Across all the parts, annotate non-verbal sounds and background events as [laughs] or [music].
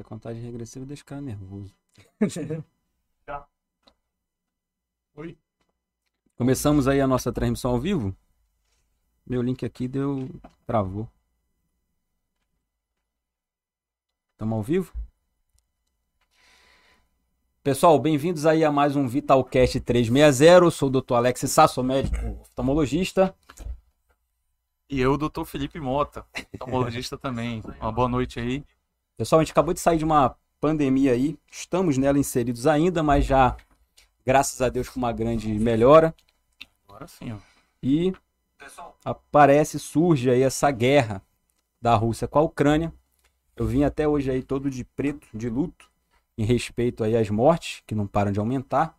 Essa contagem regressiva deixa o cara nervoso. [laughs] Oi. Começamos aí a nossa transmissão ao vivo. Meu link aqui deu. travou. Estamos ao vivo? Pessoal, bem-vindos aí a mais um Vitalcast 360. Eu sou o Dr. Alex Sasso, médico oftalmologista. E eu, doutor Felipe Mota, oftalmologista também. Uma boa noite aí. Pessoal, a gente acabou de sair de uma pandemia aí. Estamos nela inseridos ainda, mas já, graças a Deus, com uma grande melhora. Agora sim, ó. E aparece, surge aí essa guerra da Rússia com a Ucrânia. Eu vim até hoje aí todo de preto, de luto, em respeito aí às mortes, que não param de aumentar.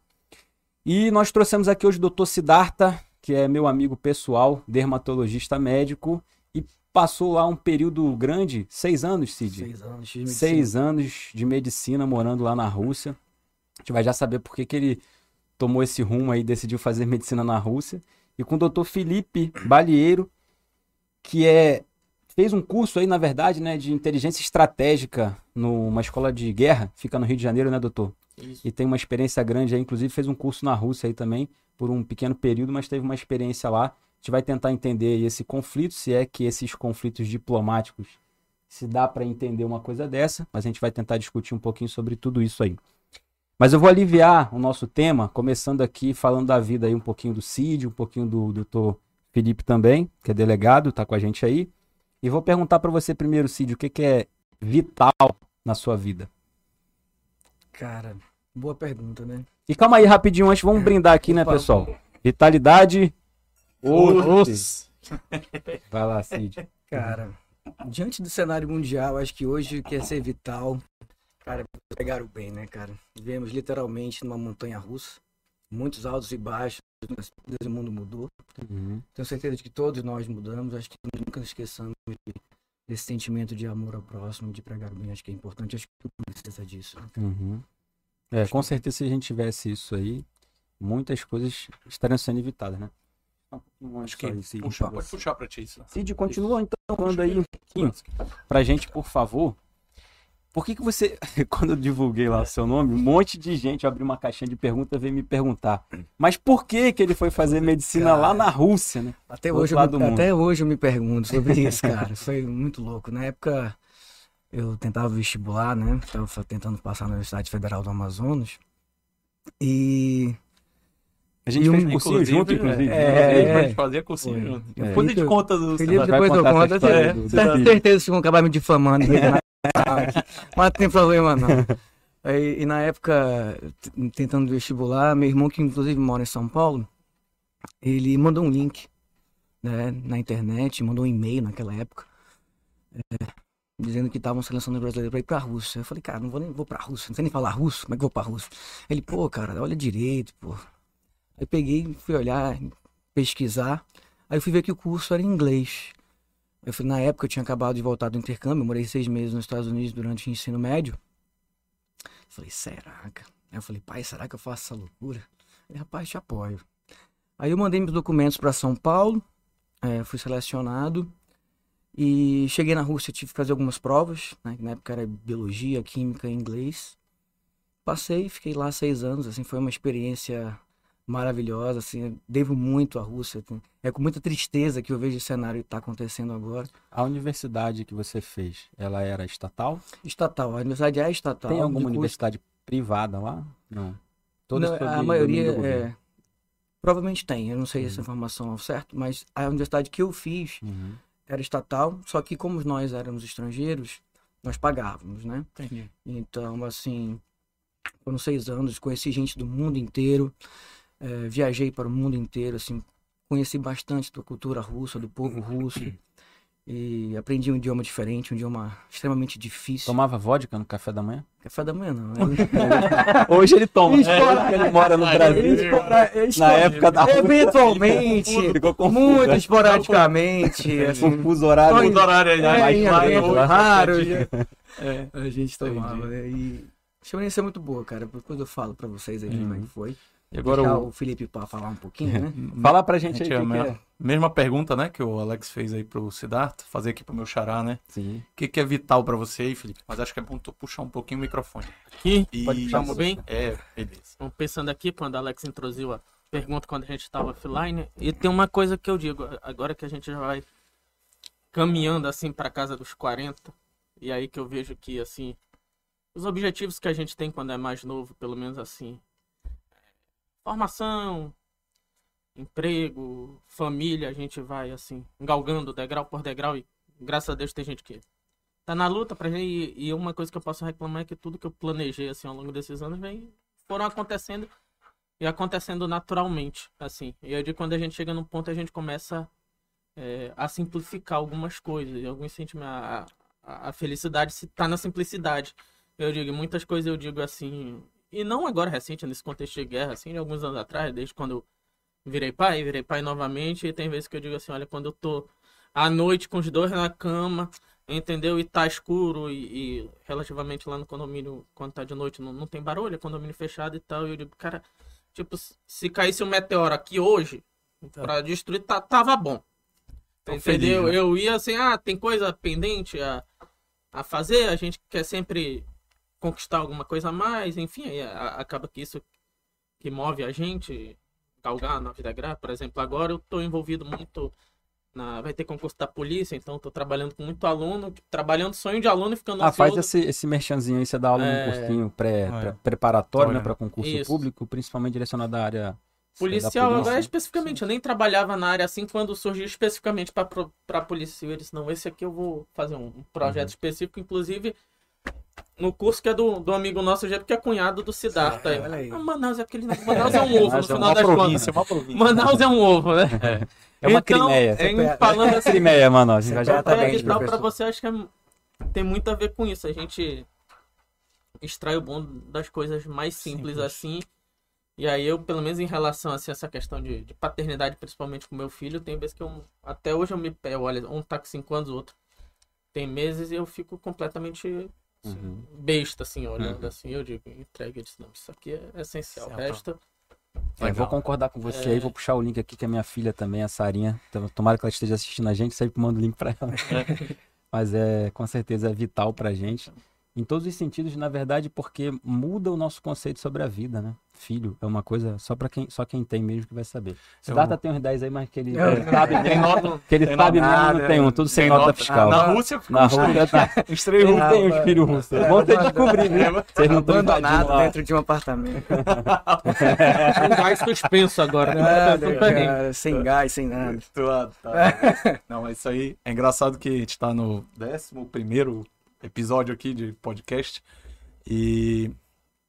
E nós trouxemos aqui hoje o Dr. Siddhartha, que é meu amigo pessoal, dermatologista médico, passou lá um período grande, seis anos, Cid. Seis anos de medicina. Seis anos de medicina morando lá na Rússia. A gente vai já saber por que, que ele tomou esse rumo aí, decidiu fazer medicina na Rússia. E com o doutor Felipe Balieiro, que é fez um curso aí, na verdade, né, de inteligência estratégica numa escola de guerra, fica no Rio de Janeiro, né, doutor? Isso. E tem uma experiência grande aí, inclusive fez um curso na Rússia aí também, por um pequeno período, mas teve uma experiência lá. A gente vai tentar entender esse conflito, se é que esses conflitos diplomáticos se dá para entender uma coisa dessa, mas a gente vai tentar discutir um pouquinho sobre tudo isso aí. Mas eu vou aliviar o nosso tema, começando aqui falando da vida aí um pouquinho do Cid, um pouquinho do doutor Felipe também, que é delegado, tá com a gente aí. E vou perguntar para você primeiro, Cid, o que, que é vital na sua vida? Cara, boa pergunta, né? E calma aí, rapidinho, antes vamos brindar aqui, né, pessoal? Vitalidade. Oxe. [laughs] Vai lá, Cid. Cara, diante do cenário mundial, acho que hoje o que é ser vital, cara, pegaram bem, né, cara? Vivemos literalmente numa montanha russa, muitos altos e baixos, o mundo mudou. Uhum. Tenho certeza de que todos nós mudamos, acho que nunca nos esqueçamos de- desse sentimento de amor ao próximo, de pregar o bem, acho que é importante, acho que precisa disso. Uhum. É, com certeza se a gente tivesse isso aí, muitas coisas estariam sendo evitadas, né? Acho que Aí, Cid. puxa, pode puxar pra ti isso. Cid, continua então falando aí um pouquinho pra gente, por favor. Por que que você, [laughs] quando eu divulguei lá o seu nome, um monte de gente abriu uma caixinha de perguntas e veio me perguntar, mas por que que ele foi fazer medicina lá na Rússia, né? Até hoje, eu me, até hoje eu me pergunto sobre isso, cara. Foi muito louco. Na época, eu tentava vestibular, né? Estava tentando passar na Universidade Federal do Amazonas. E A gente E um- fez cursinho junto, inclusive. é, a gente fazia cursinho junto. É. Depois a gente conta do. Felipe, vai depois eu conto. Eu do- tenho certeza que vão acabar me difamando. né? [laughs] [laughs] Mas não tem problema, não. Aí, e na época, tentando vestibular, meu irmão, que inclusive mora em São Paulo, ele mandou um link né, na internet, mandou um e-mail naquela época, é, dizendo que estavam selecionando brasileiro para ir pra Rússia. Eu falei, cara, não vou nem vou pra Rússia, não sei nem falar russo, como é que eu vou pra Rússia? Ele, pô, cara, olha direito, pô. Aí peguei, fui olhar, pesquisar, aí fui ver que o curso era em inglês. Eu fui, na época eu tinha acabado de voltar do intercâmbio, morei seis meses nos Estados Unidos durante o ensino médio. Falei, será? cara? Aí eu falei, pai, será que eu faço essa loucura? Ele, rapaz, te apoio. Aí eu mandei meus documentos para São Paulo, eh, fui selecionado e cheguei na Rússia, tive que fazer algumas provas, né? que Na época era biologia, química inglês. Passei, fiquei lá seis anos, assim, foi uma experiência maravilhosa, assim, devo muito à Rússia. É com muita tristeza que eu vejo o cenário que está acontecendo agora. A universidade que você fez, ela era estatal? Estatal, a universidade é estatal. Tem alguma curso- universidade privada lá? Não. Não, sob a maioria é. Provavelmente tem, eu não sei essa Uhum. informação ao certo, mas a universidade que eu fiz Uhum. era estatal, só que como nós éramos estrangeiros, nós pagávamos, né? Entendi. Então, assim, foram seis anos, conheci gente do mundo inteiro, eh, viajei para o mundo inteiro, assim, conheci bastante da cultura russa, do povo russo, e aprendi um idioma diferente, um idioma extremamente difícil. Tomava vodka no café da manhã? Café da manhã, não. [laughs] Hoje ele toma. Espora- É, ele mora no Brasil. Espora- Na época da Rússia. Eventualmente, Ficou confuso. muito né? esporadicamente, assim, fuso horário. Mundo horário aí, É, mais claro, raro, É. a gente tomava, né? E a experiência é muito boa, cara. Depois eu falo pra vocês aí de como é Uhum. que foi. E agora Deixar o, o Felipe para falar um pouquinho, né? [laughs] Fala pra gente, gente, aí o que, mesma, que é. mesma pergunta, né, que o Alex fez aí pro Siddhartha, fazer aqui pro meu xará, né? Sim. O que, que é vital pra você aí, Felipe? Mas acho que é bom tu puxar um pouquinho o microfone. Aqui, Pode puxar estamos bem? É, beleza. Vamos pensando aqui, quando a Alex introduziu a pergunta quando a gente estava offline. E tem uma coisa que eu digo, agora que a gente já vai caminhando assim para casa dos 40, e aí que eu vejo que assim, os objetivos que a gente tem quando é mais novo, pelo menos assim, formação, emprego, família, a gente vai assim, galgando degrau por degrau e graças a Deus tem gente que tá na luta pra gente e, e uma coisa que eu posso reclamar é que tudo que eu planejei assim ao longo desses anos vem foram acontecendo e acontecendo naturalmente, assim. E eu digo quando a gente chega num ponto a gente começa é, a simplificar algumas coisas, alguns sentimentos, a, a, felicidade se tá na simplicidade. Eu digo, muitas coisas eu digo assim, e não agora recente, nesse contexto de guerra, assim, de alguns anos atrás, desde quando eu virei pai, virei pai novamente, e tem vezes que eu digo assim, olha, quando eu tô à noite com os dois na cama, entendeu? E tá escuro e, e relativamente lá no condomínio, quando tá de noite, não, não tem barulho, é condomínio fechado e tal. E eu digo, cara, tipo, se caísse um meteoro aqui hoje, pra destruir, tá, tava bom. Entendeu? feliz, né? Eu ia assim, ah, tem coisa pendente a, a fazer, a gente quer sempre conquistar alguma coisa a mais, enfim, aí acaba que isso que move a gente, galgar na vida grátis, por exemplo, agora eu tô envolvido muito na, vai ter concurso da polícia, então tô trabalhando com muito aluno, trabalhando sonho de aluno e ficando Ah, faz ansioso. esse, esse merchanzinho aí, você dá aula É. num cursinho pré, É. pré- preparatório, Olha, né, para concurso isso. público, principalmente direcionado à área Policial, da polícia. agora especificamente, eu nem trabalhava na área assim quando surgiu especificamente para a polícia. Eu disse, não, esse aqui eu vou fazer um um projeto Uhum. específico, inclusive no curso que é do, do amigo nosso, já porque é cunhado do Siddhartha. aí. olha aí. Ah, Manaus é aquele. Manaus é um ovo, no Manaus é final uma das contas. província. Manaus é um ovo, né? É uma então, crimeia. em- falando [laughs] assim, Crimeia, mano. ó, Já, já tá bem. é para professor. você, acho que é- tem muito a ver com isso. A gente extrai o bom das coisas mais simples, Simples. assim. E aí eu, pelo menos em relação assim, a essa questão de, de paternidade, principalmente com meu filho, tem vezes que eu. Até hoje eu me pego, olha, um tá com 5 anos, o outro tem meses e eu fico completamente Uhum. besta, assim, olhando Uhum. assim. Eu digo, entregue, eu disse, não, isso aqui é essencial. O Certo. resto. É, Legal. vou concordar com você É. aí, vou puxar o link aqui que a minha filha também, a Sarinha. Então, tomara que ela esteja assistindo a gente, sempre mando o link pra ela. [laughs] Mas é, com certeza é vital pra gente. Em todos os sentidos, na verdade, porque muda o nosso conceito sobre a vida, né? Filho é uma coisa só para quem, só quem tem mesmo que vai saber. Siddhartha tem uns 10 aí, mas que ele, Eu- ele sabe Tem nota, que ele tem sabe nota, mesmo, não tem um, tudo sem tem nota, nota. fiscal. Na Rússia Na Rússia, tá. estreou. Ele tem os filhos russos. Vão ter que descobrir, viu? Vocês não estão Abandonado lá. dentro de um apartamento. [laughs] Um gás suspenso agora. né? Nada, cara, sem gás, sem nada. Tá. [laughs] Não, mas isso aí é engraçado que a gente tá no 11 episódio aqui de podcast e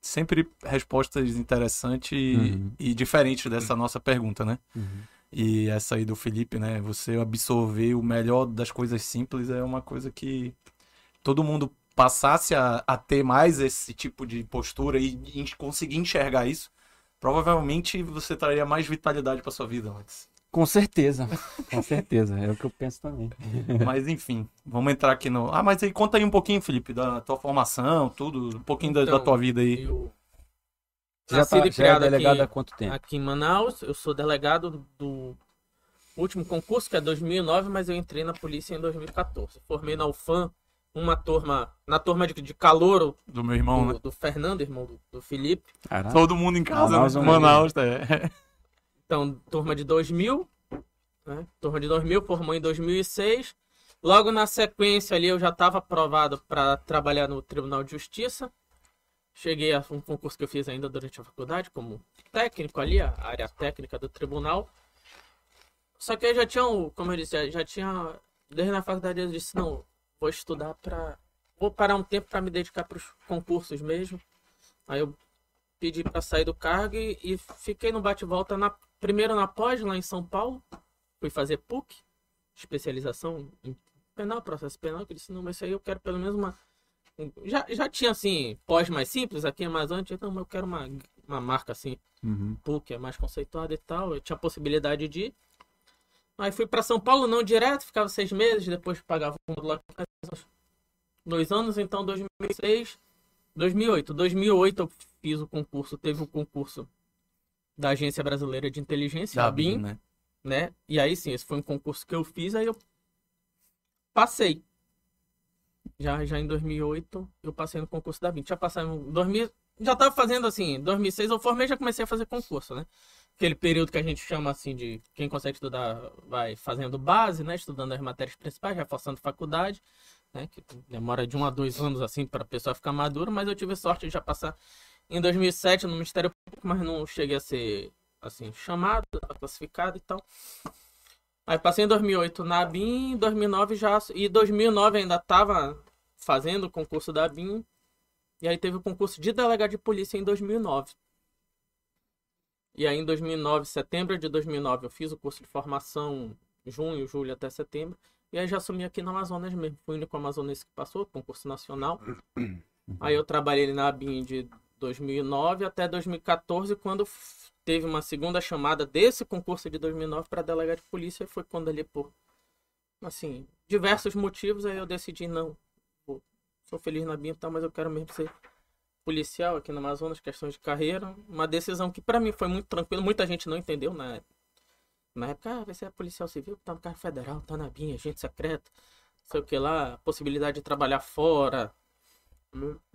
sempre respostas interessantes e, Uhum. e diferentes dessa nossa pergunta, né? Uhum. E essa aí do Felipe, né? Você absorver o melhor das coisas simples é uma coisa que todo mundo passasse a, a ter mais esse tipo de postura e, e conseguir enxergar isso, provavelmente você traria mais vitalidade para sua vida, Alex. Com certeza, [laughs] com certeza. É o que eu penso também. [laughs] Mas enfim, vamos entrar aqui no. Ah, mas aí conta aí um pouquinho, Felipe, da tua formação, tudo, um pouquinho da- da, Então, tua vida aí. Eu Você já, tá, já é criado delegado aqui- há quanto tempo? aqui em Manaus. Eu sou delegado do último concurso, que é 2009, mas eu entrei na polícia em 2014. Formei na UFAM uma turma, na turma de, de calouro Do meu irmão, do, né? do Fernando, irmão do, do Felipe. Caraca. Todo mundo em casa, Manaus né? é Manaus, é. Então, turma de 2000, né? Turma de 2000, formou em 2006. Logo na sequência ali eu já estava aprovado para trabalhar no Tribunal de Justiça. Cheguei a um concurso que eu fiz ainda durante a faculdade como técnico ali, a área técnica do tribunal. Só que eu já tinha, como eu disse, já- tinha desde a faculdade eu disse não, vou estudar para vou parar um tempo para me dedicar para os concursos mesmo. Aí eu pedi para sair do cargo e, e fiquei no bate-volta na primeiro na pós lá em São Paulo. Fui fazer PUC, especialização em penal, processo penal, que eu disse, não, mas isso aí eu quero pelo menos uma um- já, já tinha assim, pós mais simples aqui em Amazônia, então eu quero uma, uma marca assim, Uhum. PUC é mais conceituada e tal, eu tinha possibilidade de ir. Aí fui para São Paulo, não direto, ficava seis meses, depois pagava um lá dois anos, então 2006, 2008. 2008 eu fiz o concurso, teve o concurso da Agência Brasileira de Inteligência, Da a BIM, né? né? E aí sim, esse foi um concurso que eu fiz, aí eu passei. Já, já em 2008, eu passei no concurso da BIM. Já passei em 2000, já tava fazendo assim, em 2006 eu formei, já comecei a fazer concurso, né? Aquele período que a gente chama assim de quem consegue estudar vai fazendo base, né? Estudando as matérias principais, reforçando faculdade, né? Que demora de um a dois anos assim para a pessoa ficar madura, mas eu tive sorte de já passar em 2007 no Ministério mas não cheguei a ser assim chamado, classificado e tal. Aí passei em 2008 na BIM, em 2009 já e 2009 ainda tava fazendo o concurso da BIM. E aí teve o concurso de delegado de polícia em 2009. E aí em 2009, setembro de 2009, eu fiz o curso de formação junho, julho até setembro. E aí já assumi aqui na Amazonas mesmo. Fui o único amazonense que passou, concurso nacional. [coughs] Aí eu trabalhei na BIM de 2009 até 2014, quando teve uma segunda chamada desse concurso de 2009 para delegado de polícia. Foi quando ali, por, assim, diversos motivos, aí eu decidi, não, vou- sou feliz na e tal, mas eu quero mesmo ser policial aqui no Amazonas, questões de carreira. Uma decisão que para mim foi muito tranquila, muita gente não entendeu na época. Na época, ah, vai ser policial civil, tá no cargo federal, tá na BIM, agente secreto, sei o que lá, possibilidade de trabalhar fora.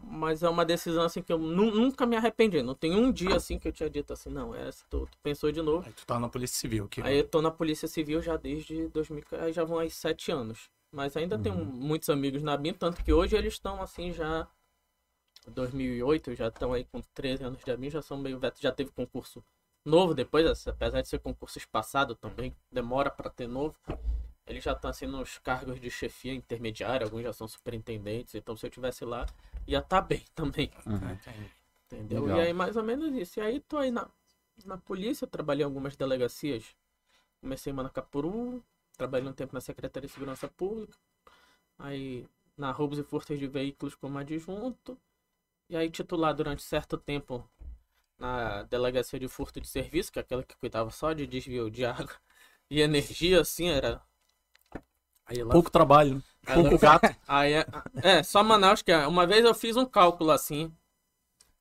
Mas é uma decisão assim que eu nu- nunca me arrependi. Não tem um dia assim que eu tinha dito assim, não, essa tu, tu pensou de novo. Aí tu tá na Polícia Civil aqui. Aí eu tô na Polícia Civil já desde 2000, aí já vão aí sete anos. Mas ainda tenho muitos amigos na BIM, tanto que hoje eles estão assim já 2008, já estão aí com 13 anos de BIM, já são meio vetos, já teve concurso novo depois, apesar de ser concurso espaçado também, demora para ter novo. Eles já estão assim nos cargos de chefia intermediária, alguns já são superintendentes, então se eu tivesse lá, ia estar bem [laughs] também. Uhum. Entendeu? Legal. E aí, mais ou menos isso. E aí, tô aí na, na polícia, trabalhei em algumas delegacias. Comecei em Manacapuru, trabalhei um tempo na Secretaria de Segurança Pública. Aí, na roubos e furtos de veículos como adjunto. E aí, titular durante certo tempo na Delegacia de Furto de Serviço, que é aquela que cuidava só de desvio de água [laughs] e energia, assim, era... Lá Pouco trabalho, né? Aí pouco gato. [laughs] Aí é, é, só Manaus que é. Uma vez eu fiz um cálculo assim.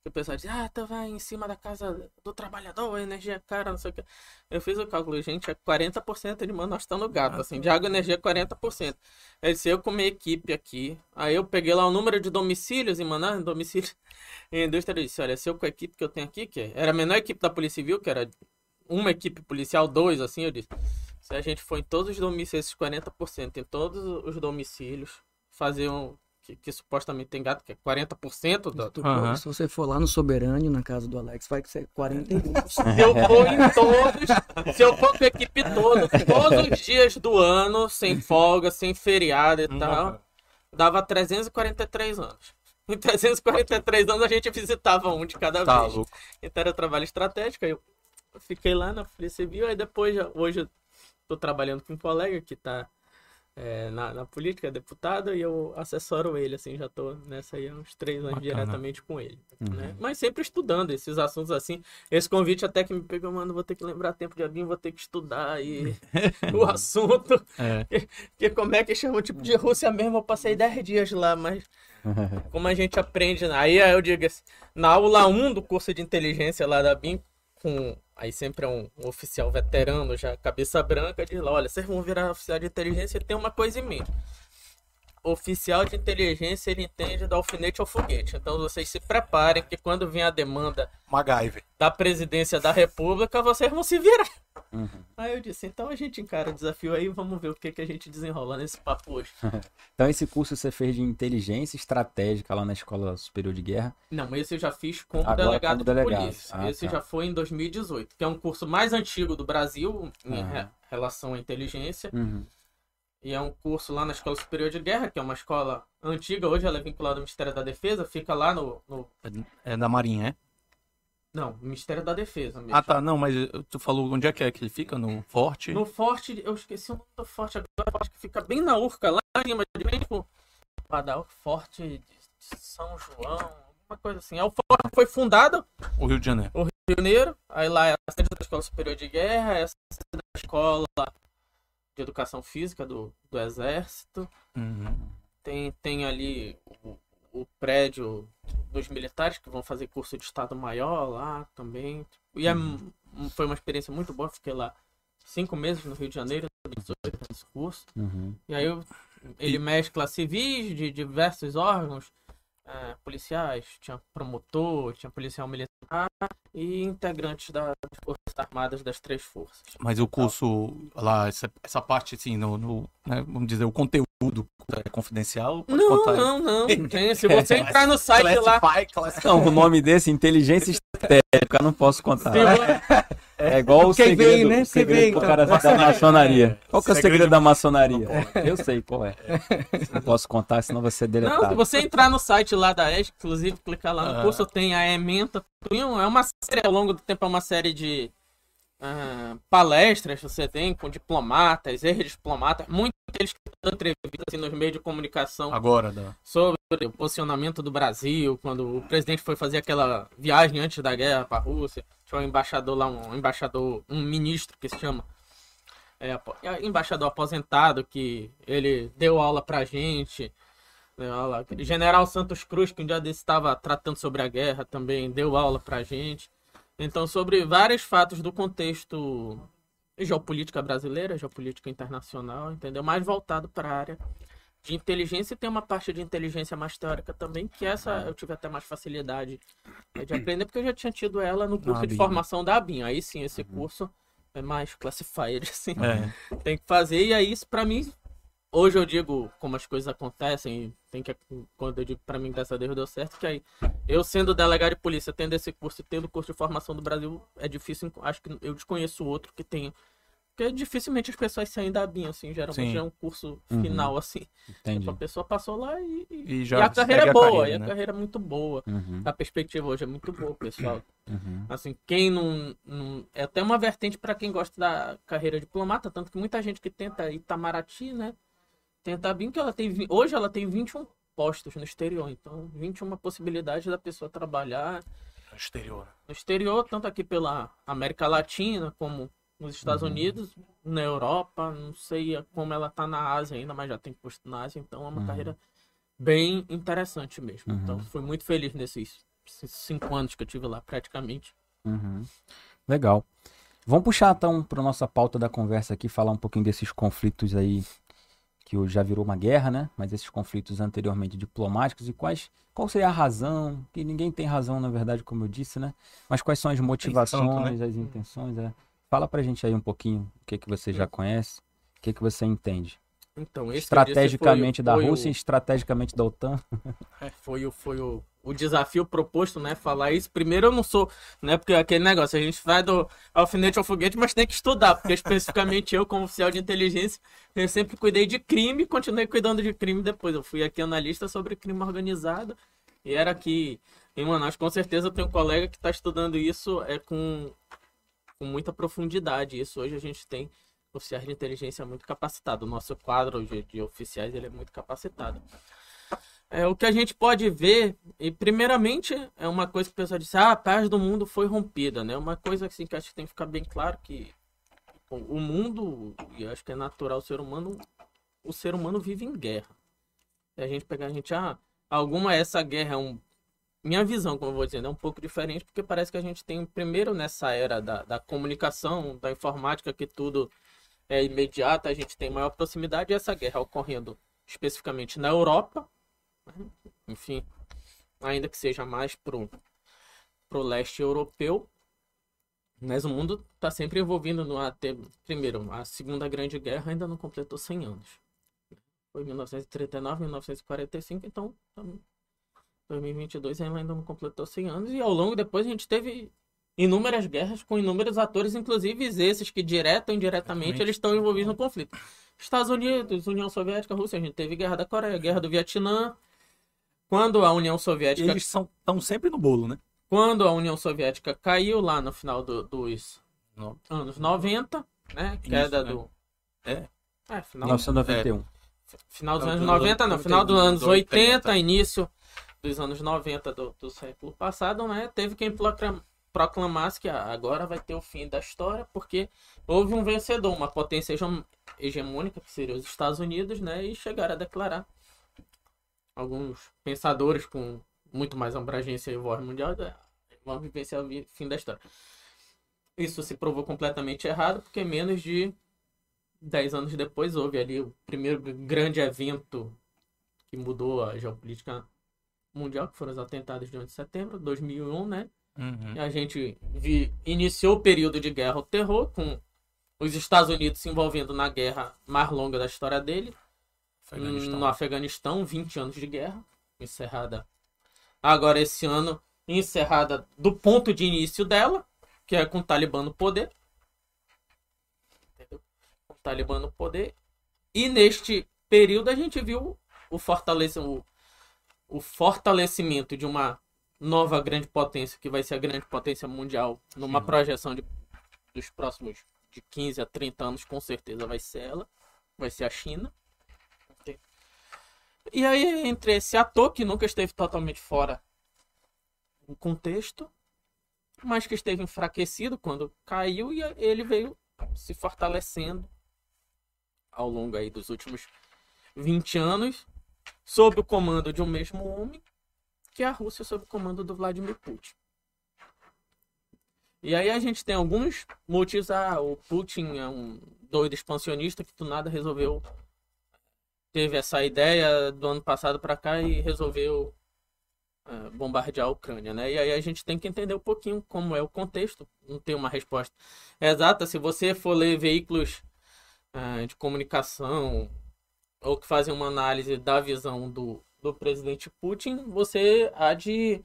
Que o pessoal diz, ah, tu vai em cima da casa do trabalhador, a energia é cara, não sei o que. Eu fiz o cálculo, gente, é 40% de Manaus tá no gato, assim, de água e energia é 40%. Aí disse, eu com minha equipe aqui, aí eu peguei lá o número de domicílios em Manaus, domicílio [laughs] em indústria, eu disse, olha, se eu com a equipe que eu tenho aqui, que era a menor equipe da Polícia Civil, que era uma equipe policial, dois, assim, eu disse, se a gente for em todos os domicílios, esses 40%, em todos os domicílios, fazer um. Que, que supostamente tem gato, que é 40% da. Aham. for- se você for lá no Soberânio, na casa do Alex, vai ser 41. Se eu for em todos, se eu for com a equipe toda, todos os dias do ano, sem folga, sem feriado e tal, dava 343 anos. Em 343 anos a gente visitava um de cada Tá vez. louco. Então era trabalho estratégico. Aí eu fiquei lá na Polícia Civil, aí depois, hoje tô trabalhando com um colega que tá é, na, na política, é deputado, e eu assessoro ele, assim, já tô nessa aí há uns três anos Bacana. diretamente com ele. né? Mas sempre estudando esses assuntos assim. Esse convite até que me pegou, mano, vou ter que lembrar tempo de abinho, vou ter que estudar aí [laughs] o assunto. É. Que como é que chama o tipo de Rússia mesmo? Eu passei 10 dias lá, mas [laughs] como a gente aprende. Aí eu digo assim, na aula 1 do curso de inteligência lá da BIM, com aí sempre é um, oficial veterano, já cabeça branca, diz lá, olha, vocês vão virar oficial de inteligência e tem uma coisa em mente. Oficial de inteligência, ele entende do alfinete ao foguete. Então vocês se preparem que quando vier a demanda MacGyver. da presidência da república, vocês vão se virar. Aí eu disse, então a gente encara o desafio aí, vamos ver o que, que a gente desenrola nesse papo hoje. [laughs] Então esse curso você fez de inteligência estratégica lá na Escola Superior de Guerra. Não, esse eu já fiz como Agora delegado como de delegado. polícia. Ah, esse tá. já foi em 2018, que é um curso mais antigo do Brasil em relação à inteligência. Uhum. E é um curso lá na Escola Superior de Guerra, que é uma escola antiga, hoje ela é vinculada ao Ministério da Defesa, fica lá no. no- É da Marinha, é? não, Ministério da Defesa mesmo. Ah, tá. Não, mas eh, tu falou onde é que é que ele fica? No Forte? No Forte, eu esqueci o nome do Forte agora, acho que fica bem na Urca, lá em cima, de bem tipo. Badal, Forte de São João, alguma coisa assim. É o Forte foi fundado O Rio de Janeiro. Rio de Janeiro, aí lá é a sede da Escola Superior de Guerra, é a sede da Escola de Educação Física do, do Exército, Uhum. tem, tem ali o, o prédio dos militares que vão fazer curso de Estado Maior lá também. E é Uhum. foi uma experiência muito boa. Fiquei lá cinco meses no Rio de Janeiro, 2018, nesse curso. Uhum. E aí eu- ele mescla civis de diversos órgãos, eh, policiais, tinha promotor, tinha policial militar e integrantes da- das Forças Armadas das três forças. Mas o curso lá, essa, essa parte assim, no, no, né, vamos dizer, o conteúdo é confidencial? Não, contar não, não. [laughs] Tem, se você entrar no site lá. Classify. Não, o nome desse, inteligência estratégica, eu não posso contar. se [laughs] É igual o Porque segredo, veio, né? o segredo do então. cara da maçonaria. Qual que é o Segredo segredo da maçonaria? Eu sei qual é. Não [laughs] posso contar, senão vai ser Não, se deletado. você entrar no site lá da ESC, inclusive clicar lá no Ah. curso, tem a ementa. É uma série, ao longo do tempo, é uma série de palestras que você tem com diplomatas, ex-diplomatas, muitos deles que dão entrevistas assim, nos meios de comunicação Agora, da... sobre o posicionamento do Brasil, quando o presidente foi fazer aquela viagem antes da guerra para a Rússia. Tinha um embaixador lá, um embaixador, um ministro que se chama. É, é, embaixador aposentado que ele deu aula pra gente. Deu aula. General Santos Cruz, que um dia desse estava tratando sobre a guerra, também deu aula pra gente. Então, sobre vários fatos do contexto geopolítica brasileira, geopolítica internacional, entendeu? Mais voltado para a área de inteligência e tem uma parte de inteligência mais teórica também, que essa eu tive até mais facilidade né, de aprender, porque eu já tinha tido ela no curso de formação da ABIN. Aí sim, esse curso é mais classified, [laughs] assim É, tem que fazer, e aí isso pra mim, hoje eu digo como as coisas acontecem, tem que, quando eu digo pra mim, dessa Deus deu certo, que aí, eu sendo delegado de polícia, tendo esse curso e tendo o curso de formação do Brasil, é difícil, acho que eu desconheço outro que tenha, porque dificilmente as pessoas saem da BIM, assim, geralmente Sim. é um curso Uhum. final, assim, Entendi. a pessoa passou lá e, e, E e a carreira é a boa, carreira, e a né? carreira é muito boa, Uhum, a perspectiva hoje é muito boa, pessoal. uhum. Assim, quem não, não- É até uma vertente para quem gosta da carreira diplomata, tanto que muita gente que tenta Itamaraty, né? Tenta bem que ela tem. Hoje ela tem 21 postos no exterior, então 21 possibilidades da pessoa trabalhar exterior. no exterior, tanto aqui pela América Latina, como nos Estados Uhum. Unidos, na Europa, não sei como ela tá na Ásia ainda, mas já tem posto na Ásia, então é uma Uhum. carreira bem interessante mesmo. Uhum. Então fui muito feliz nesses esses cinco anos que eu tive lá, praticamente. Uhum. Legal. Vamos puxar então para nossa pauta da conversa aqui, falar um pouquinho desses conflitos aí que hoje já virou uma guerra, né? Mas esses conflitos anteriormente diplomáticos e quais, qual seria a razão? Que ninguém tem razão, na verdade, como eu disse, né? Mas quais são as motivações, as intenções? É? Fala pra gente aí um pouquinho o que que você já conhece, o que que você entende. Então, Estrategicamente foi- da foi o- Rússia e estrategicamente da OTAN. [laughs] Foi, o, foi o, o desafio proposto, né? Falar isso. Primeiro, eu não sou, né? Porque aquele negócio, a gente vai do alfinete ao foguete, mas tem que estudar, porque especificamente eu, como oficial de inteligência, eu sempre cuidei de crime continuei cuidando de crime depois. Eu fui aqui analista sobre crime organizado e era aqui em Manaus. Com certeza, tenho um colega que está estudando isso é, com, com muita profundidade. Isso hoje a gente tem oficiais de inteligência muito capacitados. O nosso quadro de, de oficiais ele é muito capacitado. É, o que a gente pode ver, e primeiramente, é uma coisa que o pessoal disse, ah, a paz do mundo foi rompida, né? Uma coisa assim que acho que tem que ficar bem claro que bom, o mundo, e acho que é natural o ser humano, o ser humano vive em guerra. E a gente pegar a gente, ah, alguma essa guerra é um. Minha visão, como eu vou dizendo, é um pouco diferente, porque parece que a gente tem, primeiro nessa era da, da comunicação, da informática, que tudo é imediato, a gente tem maior proximidade, e essa guerra ocorrendo especificamente na Europa? Enfim, ainda que seja mais pro, pro leste europeu, mas o mundo está sempre envolvido no até primeiro a segunda grande guerra ainda não completou 100 anos foi 1939 1945 então tam- 2022 ela ainda não completou 100 anos e ao longo depois a gente teve inúmeras guerras com inúmeros atores inclusive esses que direto ou indiretamente Exatamente. eles estão envolvidos no conflito Estados Unidos União Soviética Rússia a gente teve guerra da Coreia guerra do Vietnã quando a União Soviética eles estão sempre no bolo, né? quando a União Soviética caiu lá no final do- dos No- anos 90, né? Isso, Queda né? do. É. É, final, 1991. final dos Não, anos do- 90, não, final dos do- anos do 80, 80. início dos anos 90 do, do século passado, né? Teve quem proclam- proclamasse que agora vai ter o fim da história, porque houve um vencedor, uma potência hege- hegemônica, que seria os Estados Unidos, né? E chegaram a declarar alguns pensadores com muito mais abrangência e voz mundial, é, vamos vencer o fim da história. Isso se provou completamente errado, porque menos de 10 anos depois houve ali o primeiro grande evento que mudou a geopolítica mundial, que foram os atentados de 11 de setembro de 2001, né? Uhum. E a gente vi, iniciou o período de guerra ao terror, com os Estados Unidos se envolvendo na guerra mais longa da história dele, Afeganistão. no Afeganistão, 20 anos de guerra, encerrada agora esse ano, encerrada do ponto de início dela, que é com o Talibã no poder. Entendeu? Com o Talibã no poder. E neste período a gente viu o, fortalece, o, o fortalecimento de uma nova grande potência, que vai ser a grande potência mundial, numa Sim. projeção de, dos próximos de 15 a 30 anos, com certeza vai ser ela, vai ser a China. E aí, entre esse ator que nunca esteve totalmente fora do contexto, mas que esteve enfraquecido quando caiu e ele veio se fortalecendo ao longo aí dos últimos 20 anos, sob o comando de um mesmo homem, que é a Rússia sob o comando do Vladimir Putin. E aí a gente tem alguns motivos. Ah, o Putin é um doido expansionista que do nada resolveu. Teve essa ideia do ano passado para cá e resolveu eh, bombardear a Ucrânia, né? E aí a gente tem que entender um pouquinho como é o contexto. Não tem uma resposta exata. Se você for ler veículos eh, de comunicação ou que fazem uma análise da visão do, do presidente Putin, você há de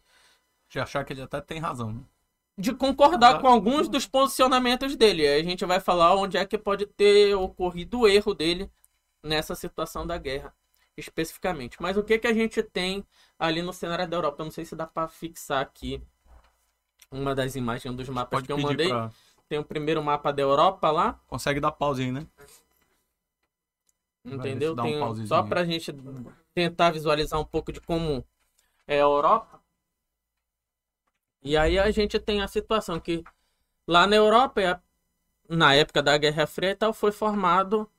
De achar que ele até tem razão. né? de concordar com alguns dos posicionamentos dele. Aí a gente vai falar onde é que pode ter ocorrido o erro dele nessa situação da guerra, especificamente. Mas o que que a gente tem ali no cenário da Europa? Eu não sei se dá para fixar aqui uma das imagens dos mapas Pode que eu mandei. pra... Tem o primeiro mapa da Europa lá, Consegue dar pause aí, né? Entendeu? um Tem, pausezinho só aí. pra gente tentar visualizar um pouco de como é a Europa. E aí a gente tem a situação que lá na Europa, na época da Guerra Fria e tal, foi formado,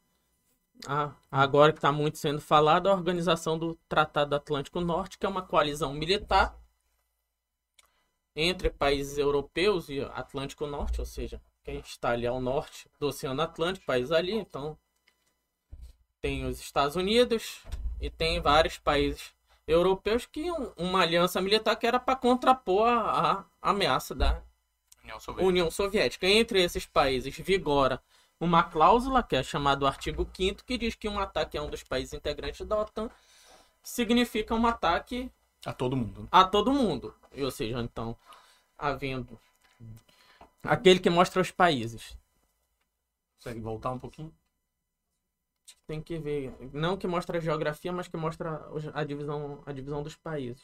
a- agora que está muito sendo falado, a Organização do Tratado Atlântico Norte, que é uma coalizão militar entre países europeus e Atlântico Norte, ou seja, quem está ali ao norte do Oceano Atlântico, país ali, então tem os Estados Unidos e tem vários países europeus que um- uma aliança militar que era para contrapor a, a ameaça da União Soviética. União Soviética. Entre esses países vigora uma cláusula, que é chamada o artigo 5 que diz que um ataque a um dos países integrantes da OTAN significa um ataque A todo mundo. né? a todo mundo. Ou seja, então, havendo aquele que mostra os países. Consegue voltar um pouquinho? Tem que ver. Não que mostra a geografia, mas que mostra os- a divisão, a divisão dos países.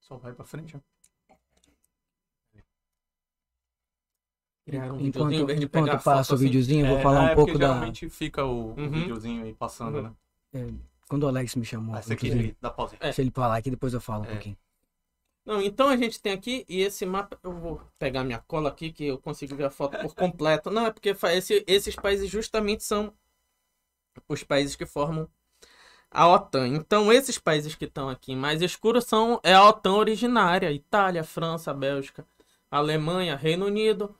Só vai pra frente, ó. Um Enquanto, videozinho, em vez de enquanto pegar passa foto o assim. videozinho, eu vou É, falar é, um pouco da. geralmente fica o, Uhum. videozinho aí passando, Uhum. né? é, quando o Alex me chamou, Essa aqui, inclusive, dá pause. É. se ele falar aqui, depois eu falo um É. pouquinho. Não, então a gente tem aqui, e esse mapa, eu vou pegar minha cola aqui, que eu consigo ver a foto por [laughs] completo. Não, é porque esse- esses países justamente são os países que formam a OTAN. Então, esses países que estão aqui mais escuros são é a OTAN originária: Itália, França, Bélgica, Alemanha, Reino Unido,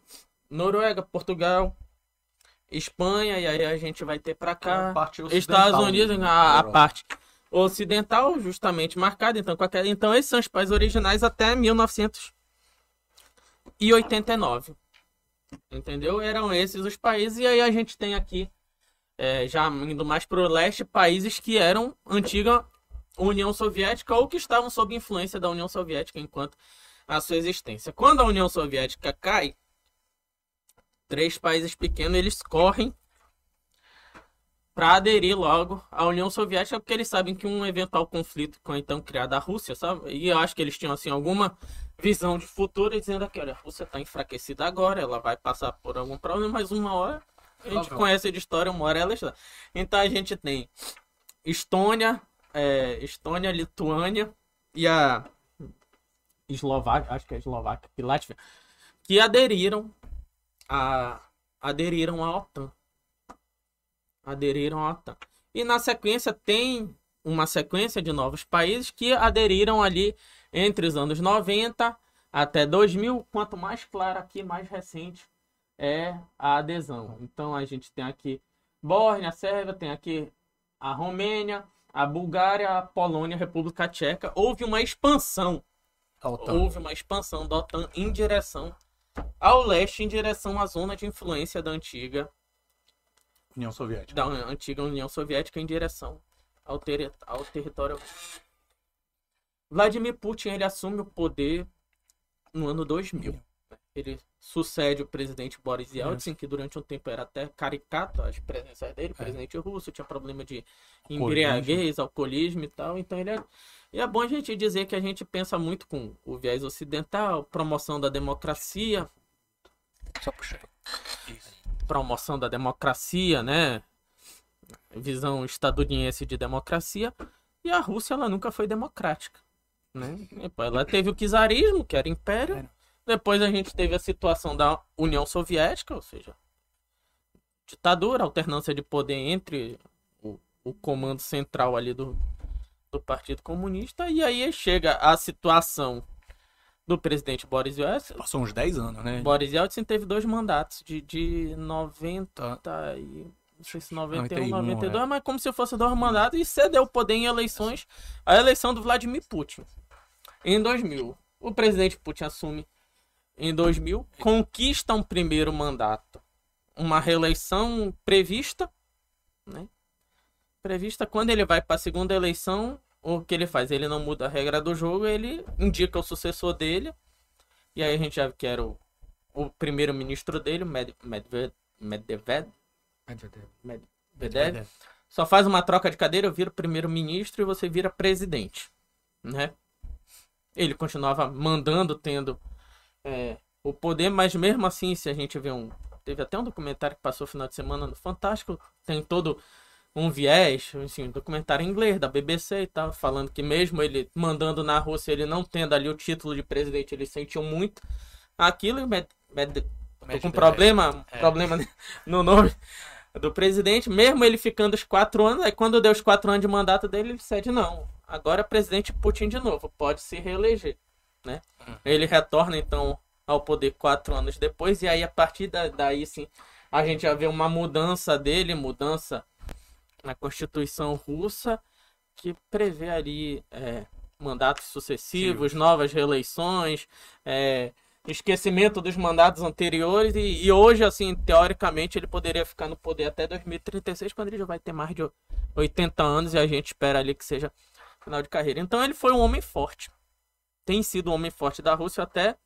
Noruega, Portugal, Espanha, e aí a gente vai ter pra cá. Ocidental Estados Unidos, da a, a parte ocidental, justamente marcada. Então, qualquer... então, esses são os países originais até 1989. Entendeu? Eram esses os países. E aí a gente tem aqui, é, já indo mais pro leste, países que eram antiga União Soviética ou que estavam sob influência da União Soviética enquanto a sua existência. Quando a União Soviética cai, três países pequenos eles correm para aderir logo à União Soviética, porque eles sabem que um eventual conflito com a então criada Rússia, sabe? E eu acho que eles tinham assim alguma visão de futuro dizendo que olha, a Rússia está enfraquecida agora, ela vai passar por algum problema, mas uma hora a gente conhece de história, uma hora ela está. Então a gente tem Estônia, é, Estônia, Lituânia e a Eslováquia, acho que é Eslováquia e Látvia, que aderiram a aderiram à OTAN. Aderiram à OTAN. E na sequência tem uma sequência de novos países que aderiram ali entre os anos 90 até 2000. Quanto mais claro aqui, mais recente é a adesão. Então a gente tem aqui Bósnia, Sérvia, tem aqui a Romênia, a Bulgária, a Polônia, a República Tcheca. Houve uma expansão. Houve uma expansão da OTAN em direção ao leste, em direção à zona de influência da antiga União Soviética. da antiga União Soviética em direção ao, ter, ao território. Vladimir Putin ele assume o poder no ano 2000. Ele sucede o presidente Boris Yeltsin, que durante um tempo era até caricato as presenças dele, presidente russo, tinha problema de embriaguez, alcoolismo e tal. Então ele é... E é bom a gente dizer que a gente pensa muito com o viés ocidental, promoção da democracia, Só promoção da democracia, né? Visão estadunidense de democracia. E a Rússia, ela nunca foi democrática, né? Depois Ela teve o czarismo, que era império. Depois a gente teve a situação da União Soviética, ou seja, ditadura, alternância de poder entre o, o comando central ali do, do Partido Comunista. E aí chega a situação do presidente Boris Yeltsin, Passou uns 10 anos, né? Boris Yeltsin teve dois mandatos, de, de 90 e... Não sei se 91, 91, 92, é. mas como se fosse dois mandatos e cedeu o poder em eleições. A eleição do Vladimir Putin. Em 2000. O presidente Putin assume em 2000, conquista um primeiro mandato. Uma reeleição prevista, né? Prevista quando ele vai para a segunda eleição, o que ele faz? Ele não muda a regra do jogo, ele indica o sucessor dele. E aí a gente já quer o, o primeiro-ministro dele, o Med, Medved, Medved, Medvedev, só faz uma troca de cadeira, eu viro primeiro-ministro e você vira presidente, né? Ele continuava mandando, tendo é, o poder, mas mesmo assim, se a gente vê um... Teve até um documentário que passou no final de semana no Fantástico, tem todo um viés, assim, um documentário em inglês da BBC e tal, falando que mesmo ele mandando na Rússia, ele não tendo ali o título de presidente, ele sentiu muito aquilo e Med, Med, tô com problema, É. problema no nome do presidente, mesmo ele ficando os quatro anos, aí quando deu os quatro anos de mandato dele, ele cede, não, agora é presidente Putin de novo, pode se reeleger, né? Ele retorna, então, ao poder quatro anos depois, e aí a partir da- daí, sim, a gente já vê uma mudança dele, mudança na Constituição russa, que prevê ali é, mandatos sucessivos, novas reeleições, é, esquecimento dos mandatos anteriores e, e hoje, assim, teoricamente, ele poderia ficar no poder até 2036, quando ele já vai ter mais de 80 anos e a gente espera ali que seja final de carreira. Então ele foi um homem forte. Tem sido um homem forte da Rússia até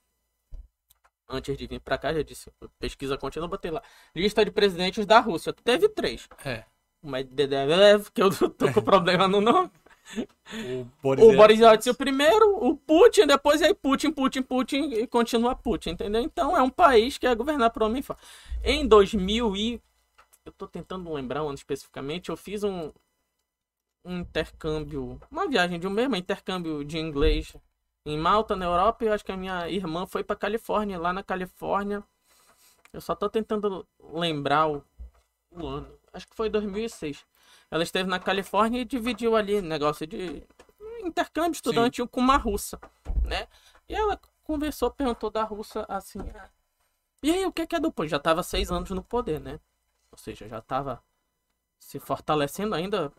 antes de vir pra cá, já disse, pesquisa contínua, eu botei lá. Lista de presidentes da Rússia. Teve três. É. O Medvedev, que eu [laughs] tô com problema no nome. O Boris, O Boris Yeltsin o primeiro, o Putin, depois aí Putin, Putin, Putin e continua Putin, entendeu? Então é um país que é governado por homem forte. Em 2000 e eu tô tentando lembrar o ano especificamente, eu fiz um um intercâmbio, uma viagem de um mesmo intercâmbio de inglês em Malta, na Europa, e eu acho que a minha irmã foi pra Califórnia, lá na Califórnia. Eu só tô tentando lembrar o, o ano. Acho que foi 2006. Ela esteve na Califórnia e dividiu ali negócio de intercâmbio estudantil com uma russa, né? E ela conversou, perguntou da russa assim. ah, E aí, o que que é do? Já tava seis anos no poder, né? Ou seja, já tava se fortalecendo ainda,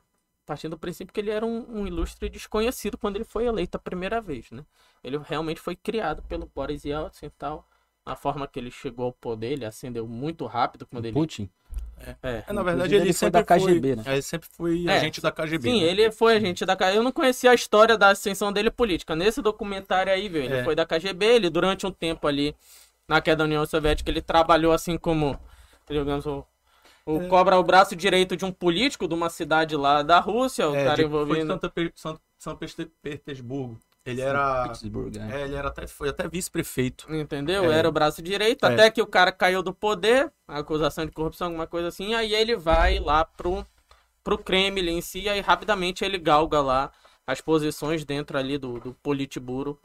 partindo do princípio que ele era um, um ilustre desconhecido quando ele foi eleito a primeira vez, né? Ele realmente foi criado pelo Boris Yeltsin e tal. A forma que ele chegou ao poder, ele ascendeu muito rápido quando ele... Putin. É. É, na verdade, ele, ele foi sempre da KGB, foi, né? é, ele sempre foi É. agente da KGB. Sim, né? ele foi agente da KGB. Eu não conhecia a história da ascensão dele política. Nesse documentário aí, viu? Ele É. foi da KGB, ele durante um tempo ali, na queda da União Soviética, ele trabalhou assim como, digamos, o, o É. cobra o braço direito de um político de uma cidade lá da Rússia, o É, cara de- foi de envolvido... Santa Pe- São, Petersburgo. Ele era. Né? É, ele era até, foi até vice-prefeito. Entendeu? É. Era o braço direito, É. até que o cara caiu do poder, acusação de corrupção, alguma coisa assim, aí ele vai lá pro, pro Kremlin em si, e aí rapidamente ele galga lá as posições dentro ali do, do Politburo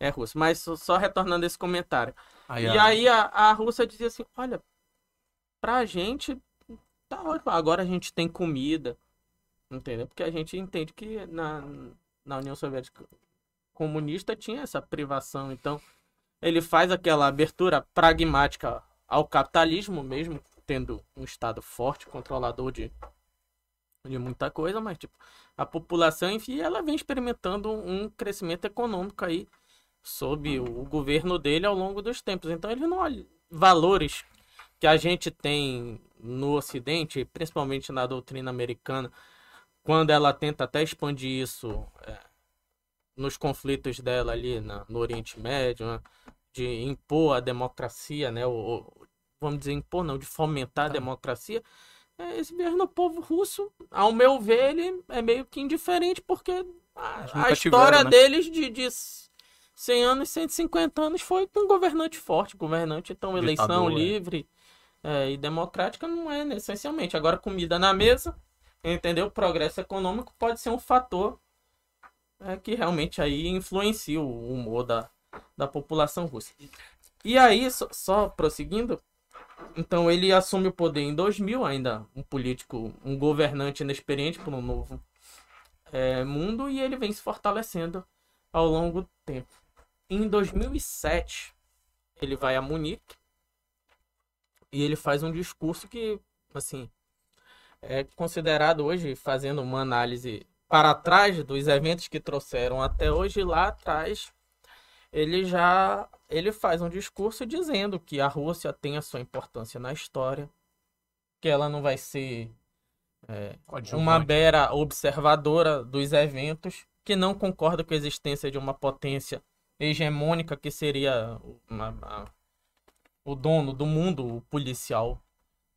é russo. Mas só, só retornando esse comentário. E aí a, a Rússia dizia assim, olha, pra gente, tá ótimo, agora a gente tem comida, entendeu? Porque a gente entende que na, na União Soviética comunista tinha essa privação, então ele faz aquela abertura pragmática ao capitalismo, mesmo tendo um Estado forte, controlador de, de muita coisa, mas tipo, a população, enfim, ela vem experimentando um crescimento econômico aí sob o governo dele ao longo dos tempos. Então ele não olha valores que a gente tem no Ocidente, principalmente na doutrina americana, quando ela tenta até expandir isso é, nos conflitos dela ali na, no Oriente Médio, né, de impor a democracia, né, ou, vamos dizer impor não, de fomentar a tá. democracia, é, esse governo povo russo, ao meu ver, ele é meio que indiferente porque a, a história tiveram, né? deles de, de 100 anos, 150 anos foi com um governante forte, governante, então eleição Ditador, é. livre é, e democrática não é essencialmente. Agora, comida na mesa, entendeu? O progresso econômico pode ser um fator é, que realmente aí influencia o humor da, da população russa. E aí, só, só prosseguindo, então ele assume o poder em 2000, ainda um político, um governante inexperiente para um novo é, mundo, e ele vem se fortalecendo ao longo do tempo. Em 2007, ele vai a Munique e ele faz um discurso que, assim, é considerado hoje, fazendo uma análise para trás dos eventos que trouxeram até hoje, lá atrás, ele já ele faz um discurso dizendo que a Rússia tem a sua importância na história, que ela não vai ser é, uma mera observadora dos eventos, que não concorda com a existência de uma potência hegemônica que seria uma, a, o dono do mundo, o policial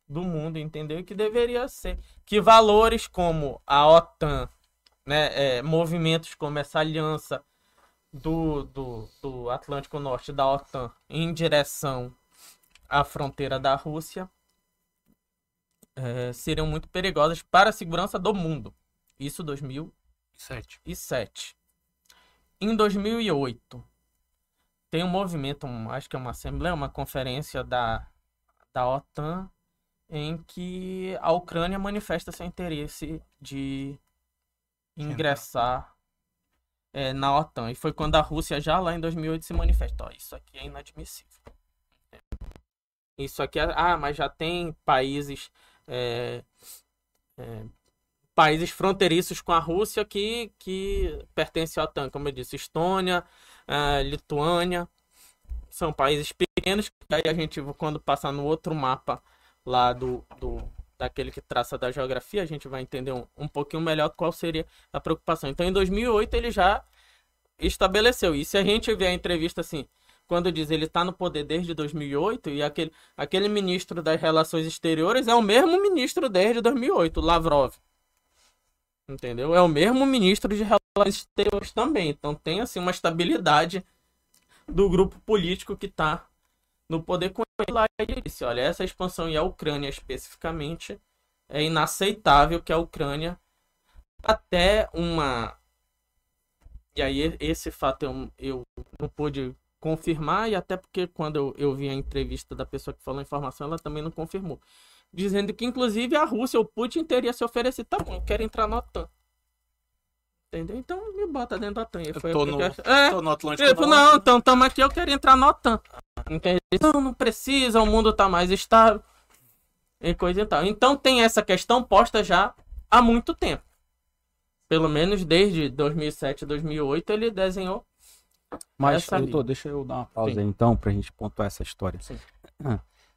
do mundo, entendeu? Que deveria ser. Que valores como a OTAN, né, é, movimentos como essa aliança do, do, do Atlântico Norte da OTAN em direção à fronteira da Rússia é, seriam muito perigosas para a segurança do mundo. Isso 2007. E Em 2008, tem um movimento, um, acho que é uma assembleia, uma conferência da, da OTAN, em que a Ucrânia manifesta seu interesse de ingressar é, na OTAN. E foi quando a Rússia, já lá em 2008, se manifesta: isso aqui é inadmissível. Isso aqui é. Ah, mas já tem países. É, é, países fronteiriços com a Rússia que, que pertencem à OTAN, como eu disse, Estônia, uh, Lituânia. São países pequenos, que aí a gente, quando passar no outro mapa lá do, do daquele que traça da geografia, a gente vai entender um, um pouquinho melhor qual seria a preocupação. Então, em 2008, ele já estabeleceu. E se a gente vê a entrevista assim, quando diz ele está no poder desde 2008 e aquele, aquele ministro das relações exteriores é o mesmo ministro desde 2008, Lavrov. Entendeu? É o mesmo ministro de relações exteriores também. Então tem assim uma estabilidade do grupo político que está no poder com ele lá. Ele disse, olha, essa expansão e a Ucrânia especificamente é inaceitável que a Ucrânia até uma e aí esse fato eu, eu não pude confirmar e até porque quando eu, eu vi a entrevista da pessoa que falou a informação ela também não confirmou dizendo que inclusive a Rússia, o Putin teria se oferecido, tá bom, eu quero entrar na OTAN. Entendeu? Então me bota dentro da OTAN. Eu foi tô, no, eu... É, tô no Atlântico. Eu, não, então tamo aqui, eu quero entrar na OTAN. Entendeu? Não, não precisa, o mundo tá mais estável. E coisa e tal. Então tem essa questão posta já há muito tempo. Pelo menos desde 2007, 2008 ele desenhou. Mas, doutor, deixa eu dar uma pausa aí, então, pra gente pontuar essa história. Sim.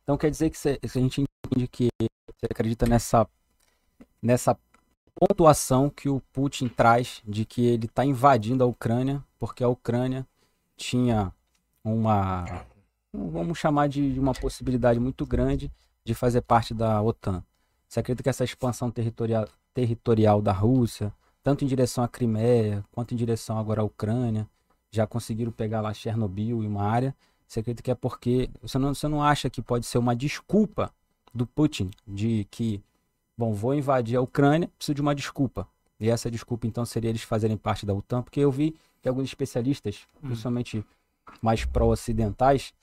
Então quer dizer que se, se a gente entende que você acredita nessa, nessa pontuação que o Putin traz de que ele está invadindo a Ucrânia porque a Ucrânia tinha uma, vamos chamar de uma possibilidade muito grande de fazer parte da OTAN. Você acredita que essa expansão territorial, territorial da Rússia, tanto em direção à Crimeia quanto em direção agora à Ucrânia, já conseguiram pegar lá Chernobyl e uma área, você acredita que é porque. Você não, você não acha que pode ser uma desculpa do Putin de que, bom, vou invadir a Ucrânia, preciso de uma desculpa. E essa desculpa, então, seria eles fazerem parte da OTAN? Porque eu vi que alguns especialistas, hum. principalmente mais pró-ocidentais,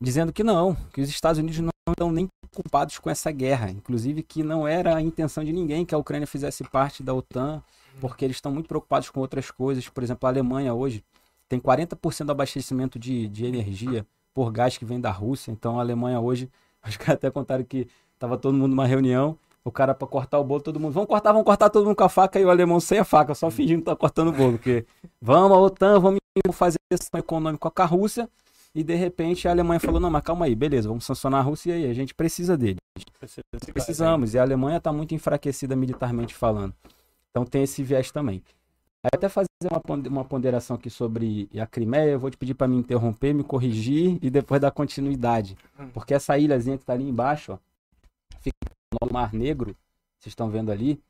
dizendo que não, que os Estados Unidos não estão nem preocupados com essa guerra. Inclusive, que não era a intenção de ninguém que a Ucrânia fizesse parte da OTAN, porque eles estão muito preocupados com outras coisas. Por exemplo, a Alemanha hoje tem 40% do abastecimento de, de energia por gás que vem da Rússia. Então a Alemanha hoje, [laughs] acho que até contaram que estava todo mundo numa reunião, o cara para cortar o bolo, todo mundo, vamos cortar, vamos cortar todo mundo com a faca, e o alemão sem a faca, só fingindo que tá cortando o bolo, porque vamos a OTAN, vamos fazer sanção econômica com a Rússia, e de repente a Alemanha falou, não, mas calma aí, beleza, vamos sancionar a Rússia e aí, a gente precisa dele. Precisamos, e a Alemanha está muito enfraquecida militarmente falando. Então tem esse viés também. Aí até fazer uma, ponderação aqui sobre a Crimeia, eu vou te pedir para me interromper, me corrigir e depois dar continuidade. Hum. Porque essa ilhazinha que está ali embaixo, ó, fica no Mar Negro, vocês estão vendo ali,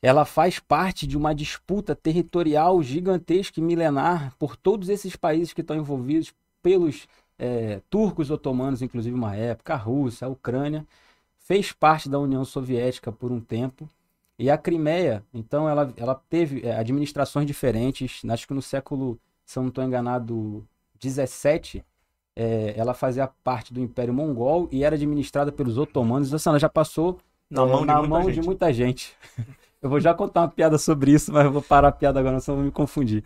ela faz parte de uma disputa territorial gigantesca e milenar por todos esses países que estão envolvidos pelos é, turcos otomanos, inclusive uma época, a Rússia, a Ucrânia, fez parte da União Soviética por um tempo e a Crimeia, então, ela, ela teve é, administrações diferentes. Acho que no século, se eu não estou enganado, 17, é, ela fazia parte do Império Mongol e era administrada pelos otomanos. Assim, ela já passou na, mão, na de, mão muita de, muita gente. [laughs] eu vou já contar uma piada sobre isso, mas eu vou parar a piada agora, senão eu vou me confundir.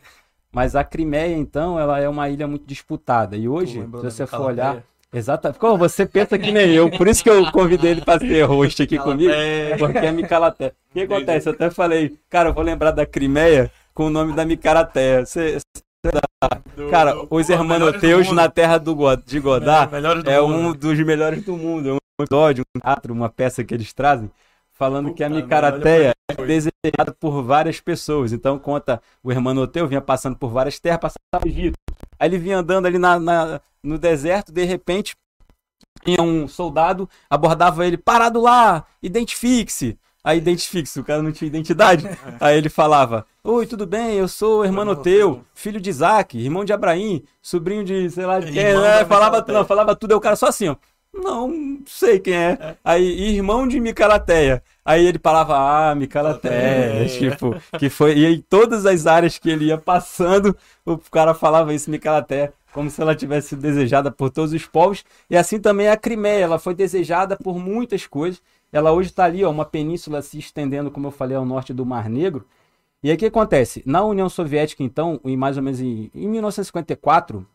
Mas a Crimeia, então, ela é uma ilha muito disputada. E hoje, se você for olhar, Exatamente. Como você pensa que nem eu. Por isso que eu convidei ele para ser host aqui comigo. Porque é Micalaté. O que acontece? Eu até falei, cara, eu vou lembrar da Crimeia com o nome da Micaraté. Você, cara, os Hermanoteus na terra do, de Godá é, é um dos melhores do mundo. É um episódio, um teatro, uma peça que eles trazem falando que a Micarateia é desejada por várias pessoas. Então conta o Hermanoteu vinha passando por várias terras, passava no Egito. Aí ele vinha andando ali na, na, no deserto, de repente, tinha um soldado, abordava ele, parado lá, identifique-se. Aí identifique-se, o cara não tinha identidade. Aí ele falava: Oi, tudo bem? Eu sou o irmão teu, filho de Isaac, irmão de Abraim, sobrinho de, sei lá, de quem, né? Falava, não, falava tudo, aí o cara só assim, ó. Não sei quem é. é. Aí, irmão de Micalateia. Aí ele falava, ah, Micalateia. Tipo, que foi. E em todas as áreas que ele ia passando, o cara falava isso, Micalateia. Como se ela tivesse sido desejada por todos os povos. E assim também a Crimeia. Ela foi desejada por muitas coisas. Ela hoje está ali, ó, uma península se estendendo, como eu falei, ao norte do Mar Negro. E aí o que acontece? Na União Soviética, então, em mais ou menos em, em 1954,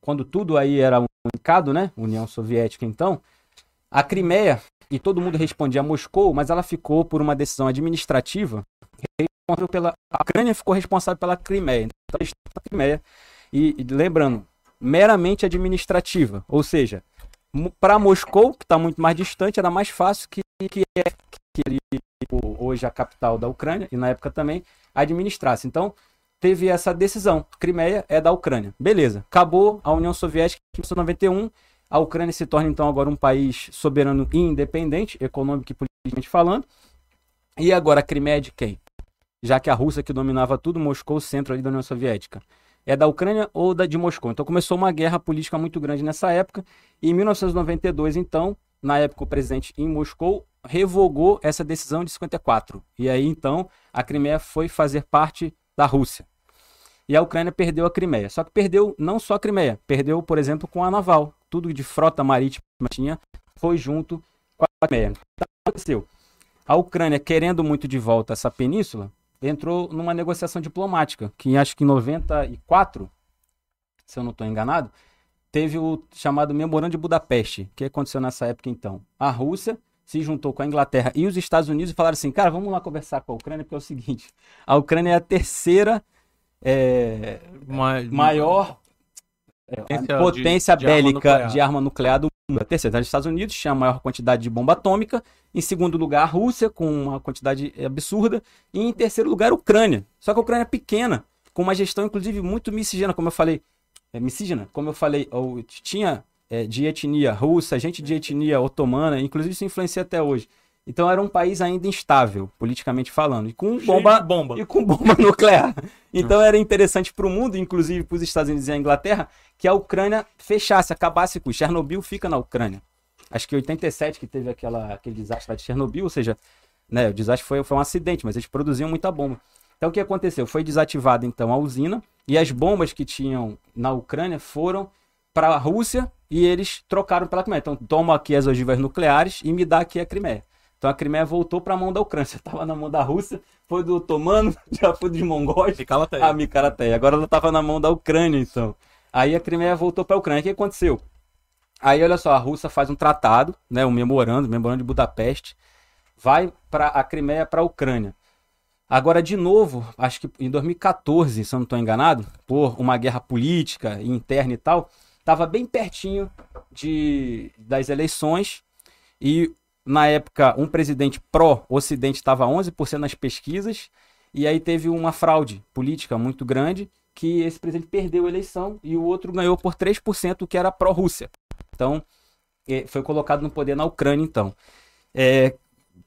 quando tudo aí era unificado, né? União Soviética, então, a Crimeia, e todo mundo respondia a Moscou, mas ela ficou por uma decisão administrativa, pela, a Ucrânia ficou responsável pela Crimeia. Então, a Crimeia, e, e lembrando, meramente administrativa, ou seja, para Moscou, que está muito mais distante, era mais fácil que, que, que ele, hoje a capital da Ucrânia, e na época também, administrasse. Então, teve essa decisão. Crimeia é da Ucrânia. Beleza. Acabou a União Soviética em 1991. A Ucrânia se torna então agora um país soberano e independente, econômico e politicamente falando. E agora a Crimeia é de quem? Já que a Rússia que dominava tudo, Moscou, centro ali da União Soviética. É da Ucrânia ou da de Moscou? Então começou uma guerra política muito grande nessa época. E em 1992, então, na época o presidente em Moscou revogou essa decisão de 54. E aí então a Crimeia foi fazer parte da Rússia. E a Ucrânia perdeu a Crimeia. Só que perdeu não só a Crimeia, perdeu, por exemplo, com a naval. Tudo de frota marítima tinha foi junto com a Crimeia. Então, aconteceu? A Ucrânia, querendo muito de volta essa península, entrou numa negociação diplomática, que acho que em 94, se eu não estou enganado, teve o chamado Memorando de Budapeste. Que aconteceu nessa época então? A Rússia se juntou com a Inglaterra e os Estados Unidos e falaram assim, cara, vamos lá conversar com a Ucrânia, porque é o seguinte, a Ucrânia é a terceira é, maior é, potência, de, bélica de arma, de arma nuclear do A terceira, os Estados Unidos tinha a maior quantidade de bomba atômica, em segundo lugar a Rússia, com uma quantidade absurda, e em terceiro lugar a Ucrânia. Só que a Ucrânia é pequena, com uma gestão inclusive muito miscigena, como eu falei, é, miscigena, como eu falei, tinha é, de etnia russa, gente de etnia otomana, inclusive isso influencia até hoje. Então era um país ainda instável, politicamente falando, e com bomba, bomba, e com bomba [laughs] nuclear. Então era interessante para o mundo, inclusive para os Estados Unidos e a Inglaterra, que a Ucrânia fechasse, acabasse com Chernobyl fica na Ucrânia. Acho que em 87 que teve aquela, aquele desastre lá de Chernobyl, ou seja, né, o desastre foi, foi um acidente, mas eles produziam muita bomba. Então o que aconteceu? Foi desativada então a usina e as bombas que tinham na Ucrânia foram para a Rússia e eles trocaram pela Crimeia. Então, toma aqui as ogivas nucleares e me dá aqui a Crimeia. Então a Crimeia voltou para a mão da Ucrânia. [laughs] Você estava na mão da Rússia, foi do otomano, [laughs] já foi dos mongóis, Fica lá a Micarateia. Agora ela estava na mão da Ucrânia, então. Aí a Crimeia voltou para a Ucrânia. O que aconteceu? Aí, olha só, a Rússia faz um tratado, né, um memorando, memorando de Budapeste, vai para a Crimeia para a Ucrânia. Agora, de novo, acho que em 2014, se eu não estou enganado, por uma guerra política interna e tal, estava bem pertinho de, das eleições e, na época, um presidente pró-Ocidente estava 11% nas pesquisas e aí teve uma fraude política muito grande que esse presidente perdeu a eleição e o outro ganhou por 3%, que era pró-Rússia. Então, eh, foi colocado no poder na Ucrânia, então. É,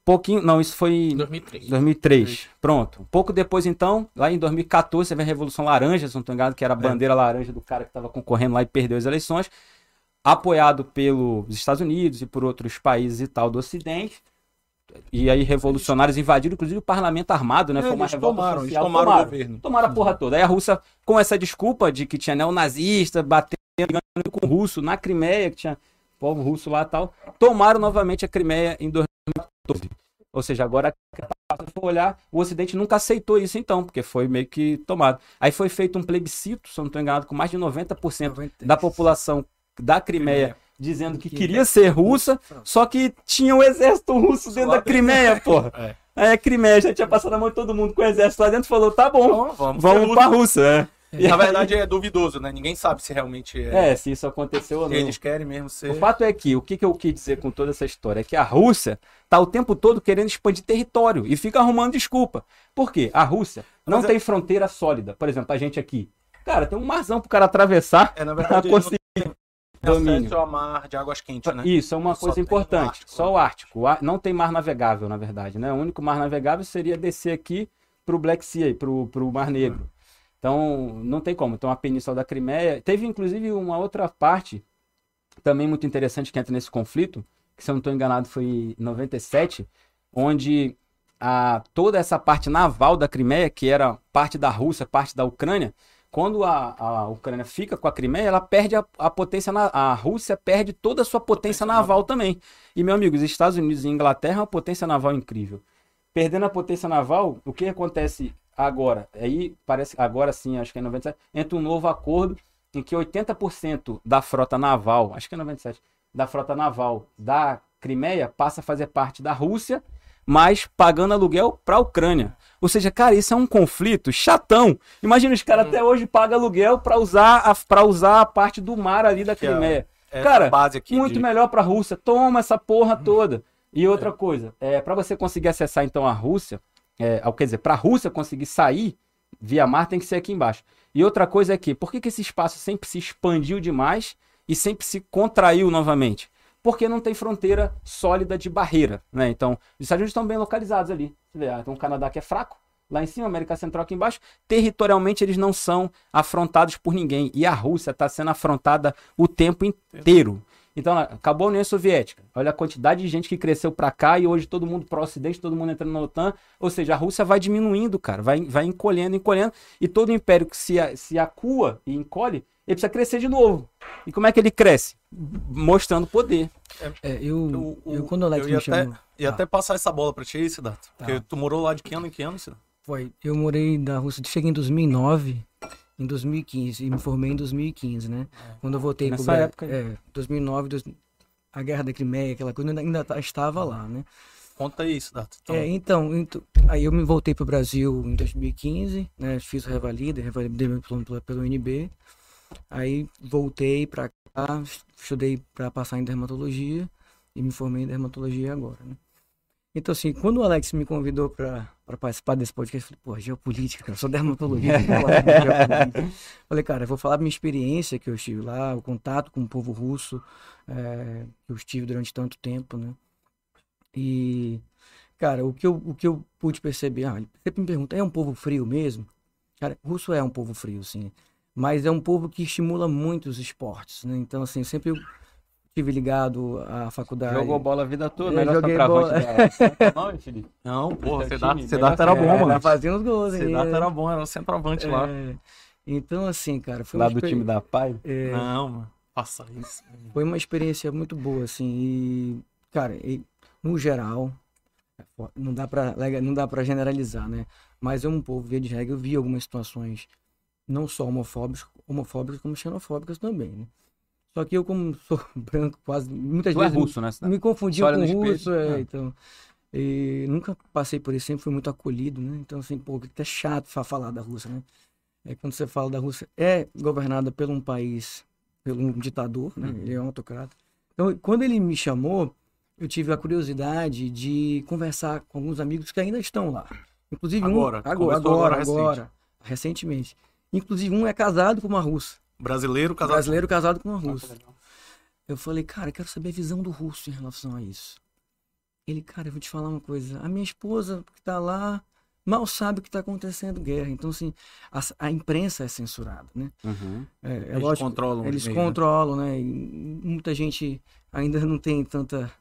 pouquinho, não, isso foi em 2003. 2003. Pronto. Pouco depois, então, lá em 2014, teve a Revolução Laranja, se não estou enganado, que era a bandeira laranja do cara que estava concorrendo lá e perdeu as eleições, apoiado pelos Estados Unidos e por outros países e tal do Ocidente. E aí, revolucionários invadiram, inclusive, o parlamento armado, né? É, Foi uma eles revolta tomaram, eles social. tomaram o tomaram, governo. tomaram a porra toda. Aí a Rússia, com essa desculpa de que tinha neonazista, batendo com o russo na Crimeia, que tinha povo russo lá e tal, tomaram novamente a Crimeia em 2014. Ou seja, agora, se for olhar, o Ocidente nunca aceitou isso então, porque foi meio que tomado. Aí foi feito um plebiscito, se eu não estou enganado, com mais de 90% da população da Crimeia dizendo que Que- queria ser russa, só que tinha o exército russo dentro da Crimeia, porra. É. Aí a Crimeia já tinha passado a mão de todo mundo com o exército lá dentro e falou, tá bom, Então, vamos vamos pra. Rússia. É. E Na aí- verdade é duvidoso, né? Ninguém sabe se realmente é. É, se isso aconteceu ou não. Eles querem mesmo ser. O fato é que, o que, que eu quis dizer com toda essa história? É que a Rússia tá o tempo todo querendo expandir território e fica arrumando desculpa. Por quê? A Rússia não Mas é- tem fronteira sólida. Por exemplo, a gente aqui. Cara, tem um marzão pro cara atravessar É, na verdade, conseguir domínio. ao mar de águas quentes, né? Isso é uma Só coisa o importante. Ártico, Só né? o Ártico. O Não tem mar navegável, na verdade. Né? O único mar navegável seria descer aqui pro Black Sea, pro, pro Mar Negro. Então, não tem como. Então, a Península da Crimeia. Teve, inclusive, uma outra parte também muito interessante que entra nesse conflito, que se eu não estou enganado foi em 97, onde a, toda essa parte naval da Crimeia, que era parte da Rússia, parte da Ucrânia, quando a, a Ucrânia fica com a Crimeia, ela perde a, a potência, na, a Rússia perde toda a sua potência, Potência naval também. E, meu amigo, os Estados Unidos e Inglaterra é uma potência naval incrível. Perdendo a potência naval, o que acontece agora? Aí parece, agora sim, acho que é 97, entra um novo acordo em que 80% da frota naval, acho que é 97, da frota naval da Crimeia passa a fazer parte da Rússia, mas pagando aluguel para a Ucrânia. Ou seja, cara, isso é um conflito chatão. Imagina os caras até hoje pagam aluguel para usar a usar a parte do mar ali da é- Crimeia. Essa Cara, Muito de- melhor para a Rússia. Toma essa porra toda. E outra coisa, é, para você conseguir acessar então a Rússia, é, quer dizer, para a Rússia conseguir sair via mar tem que ser aqui embaixo. E outra coisa é que, por que, que esse espaço sempre se expandiu demais e sempre se contraiu novamente? Porque não tem fronteira sólida de barreira, né? Então, os Estados Unidos estão bem localizados ali. Ah, então o Canadá que é fraco, lá em cima, América Central aqui embaixo, territorialmente eles não são afrontados por ninguém. E a Rússia está sendo afrontada o tempo inteiro. Então, acabou a União Soviética. Olha a quantidade de gente que cresceu para cá e hoje todo mundo pro Ocidente, todo mundo entrando na OTAN. Ou seja, a Rússia vai diminuindo, cara, vai, vai encolhendo, encolhendo. E todo império que se, se acua e encolhe, ele precisa crescer de novo. E como é que ele cresce? Mostrando poder. É, eu, O- o- eu quando o Alex eu ia me chamou. E Ah, até passar essa bola pra ti, Siddhartha. Porque Tá. tu morou lá de que ano em que ano, Siddhartha? Foi. Eu morei da Rússia, cheguei em 2009, em 2015, e me formei em 2015, né? Quando eu voltei pro Nessa Brasil. época aí. É, 2009, dois- a Guerra da Crimeia, aquela coisa, eu ainda, ainda tá- estava lá, né? Conta aí, Siddhartha. Então, É, então, ento- aí eu me voltei pro Brasil em 2015, né? Fiz o Revalida, revalidei meu plano pela- pelo UNB. Aí voltei pra cá, estudei pra passar em dermatologia e me formei em dermatologia agora, né? Então, assim, quando o Alex me convidou pra participar desse podcast, eu falei, pô, geopolítica, cara, eu sou dermatologista. [laughs] Falei, cara, eu vou falar da minha experiência que eu estive lá, o contato com o povo russo, é, que eu estive durante tanto tempo, né? E, cara, o que eu, o que eu pude perceber, ah, sempre me pergunta, é um povo frio mesmo? Cara, russo é um povo frio, sim. Mas é um povo que estimula muito os esportes, né? Então, assim, sempre eu estive ligado à faculdade. Jogou bola a vida toda, melhor joguei centroavante bola. da... Não, [laughs] Felipe? Não, porra, Siddhartha, time, Siddhartha melhor era bom, É, mano. tá fazendo os gols aí. Siddhartha né? era bom, era o centroavante lá. É, Então, assim, cara, foi Lá uma do time da Pai. é, Não, mano. Faça isso. Foi uma experiência muito boa, assim, e, cara, e, no geral, Não dá para não dá para generalizar, né? Mas é um povo, via de regra, eu vi algumas situações não só homofóbicas, homofóbicas como xenofóbicas também, né? Só que eu, como [laughs] sou branco, quase muitas Tu é vezes russo, né? me confundia Olha com russo, é, Ah. então. E nunca passei por isso, sempre fui muito acolhido, né? Então, assim, pô, até chato fa- falar da Rússia, né? É, quando você fala da Rússia, é governada por um país, por um ditador, né? Ele é um autocrata. Então, quando ele me chamou, eu tive a curiosidade de conversar com alguns amigos que ainda estão lá. Inclusive Agora, um... Agora, agora, agora, agora, recentemente. Inclusive um é casado com uma russa. Brasileiro casado. Brasileiro casado com uma russa. Eu falei, cara, eu quero saber a visão do russo em relação a isso. Ele, cara, eu vou te falar uma coisa. A minha esposa que tá lá mal sabe o que tá acontecendo guerra. Então, assim, a, a imprensa é censurada, né? Uhum. É, é Eles lógico, controlam eles meios, né? controlam, né? E muita gente ainda não tem tanta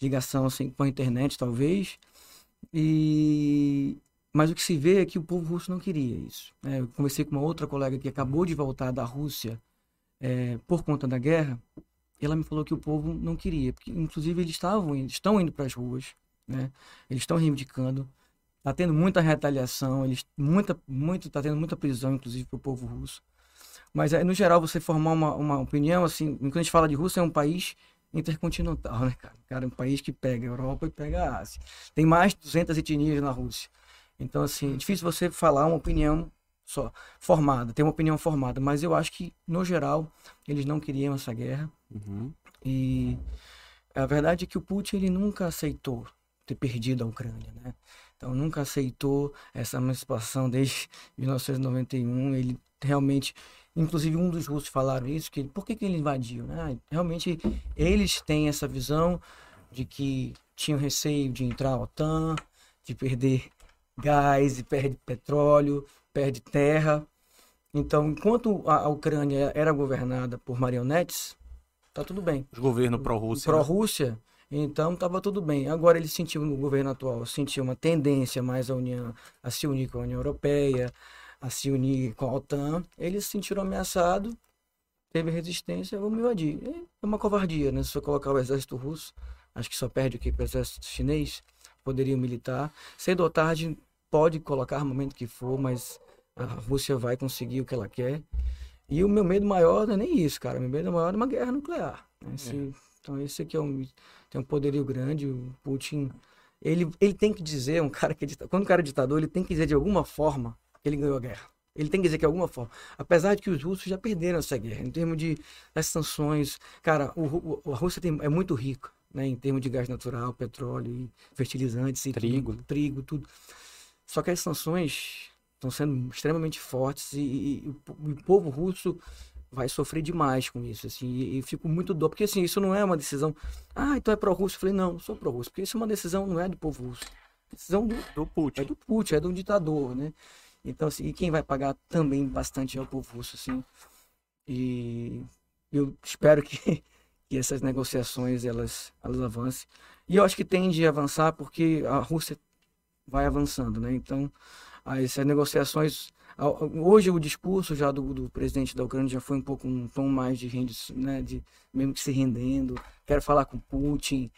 ligação assim com a internet, talvez. E mas o que se vê é que o povo russo não queria isso. né? Eu conversei com uma outra colega que acabou de voltar da Rússia é, por conta da guerra. Ela me falou que o povo não queria, porque inclusive eles estavam estão indo para as ruas, né? Eles estão reivindicando. Tá tendo muita retaliação, eles muita muito tá tendo muita prisão inclusive para o povo russo. Mas é, no geral você formar uma, uma opinião assim, quando a gente fala de Rússia é um país intercontinental, né, cara? Cara, é um país que pega a Europa e pega a Ásia. Tem mais de 200 etnias na Rússia. Então assim, é difícil você falar uma opinião só formada, ter uma opinião formada, mas eu acho que no geral eles não queriam essa guerra. Uhum. E a verdade é que o Putin ele nunca aceitou ter perdido a Ucrânia, né? Então nunca aceitou essa emancipação desde [laughs] 1991. Ele realmente, inclusive um dos russos falaram isso, que por que, que ele invadiu, né? Realmente eles têm essa visão de que tinham receio de entrar à OTAN, de perder gás, e perde petróleo, perde terra. Então, enquanto a Ucrânia era governada por marionetes, tá tudo bem. Os governos pró-Rússia. né? Pró-Rússia, então estava tudo bem. Agora ele sentiu no governo atual, sentiu uma tendência mais a União a se unir com a União Europeia, a se unir com a OTAN. Eles se sentiram ameaçados, teve resistência, vamos invadir. É uma covardia, né? Se você colocar o exército russo, acho que só perde o que o exército chinês, poderio militar. Cedo ou tarde pode colocar armamento que for, mas a Rússia vai conseguir o que ela quer. E o meu medo maior não é nem isso, cara. Meu medo maior é uma guerra nuclear. né? Se- Então esse aqui é um, tem um poderio grande, o Putin. Ele, ele tem que dizer, um cara que é quando o cara é ditador, ele tem que dizer de alguma forma que ele ganhou a guerra. Ele tem que dizer que de alguma forma. Apesar de que os russos já perderam essa guerra, em termos de das sanções. Cara, o, o- a Rússia tem, é muito rica, né, em termos de gás natural, petróleo, fertilizantes, e Trigo. tudo, trigo, tudo. Só que as sanções estão sendo extremamente fortes e, e- e o, po- o povo russo vai sofrer demais com isso, assim, e, e fico muito dó, porque assim, isso não é uma decisão, ah, então é pró-russo, eu falei, não, sou pró-russo, porque isso é uma decisão, não é do povo russo, é decisão do, Do é Putin. do Putin, é do ditador, né, então assim, e quem vai pagar também bastante é o povo russo, assim, e eu espero que, [laughs] que essas negociações, elas, elas avancem, e eu acho que tende a avançar porque a Rússia vai avançando, né, então as negociações hoje o discurso já do, do presidente da Ucrânia já foi um pouco um tom mais de rendi- né, de mesmo que se rendendo, quero falar com Putin.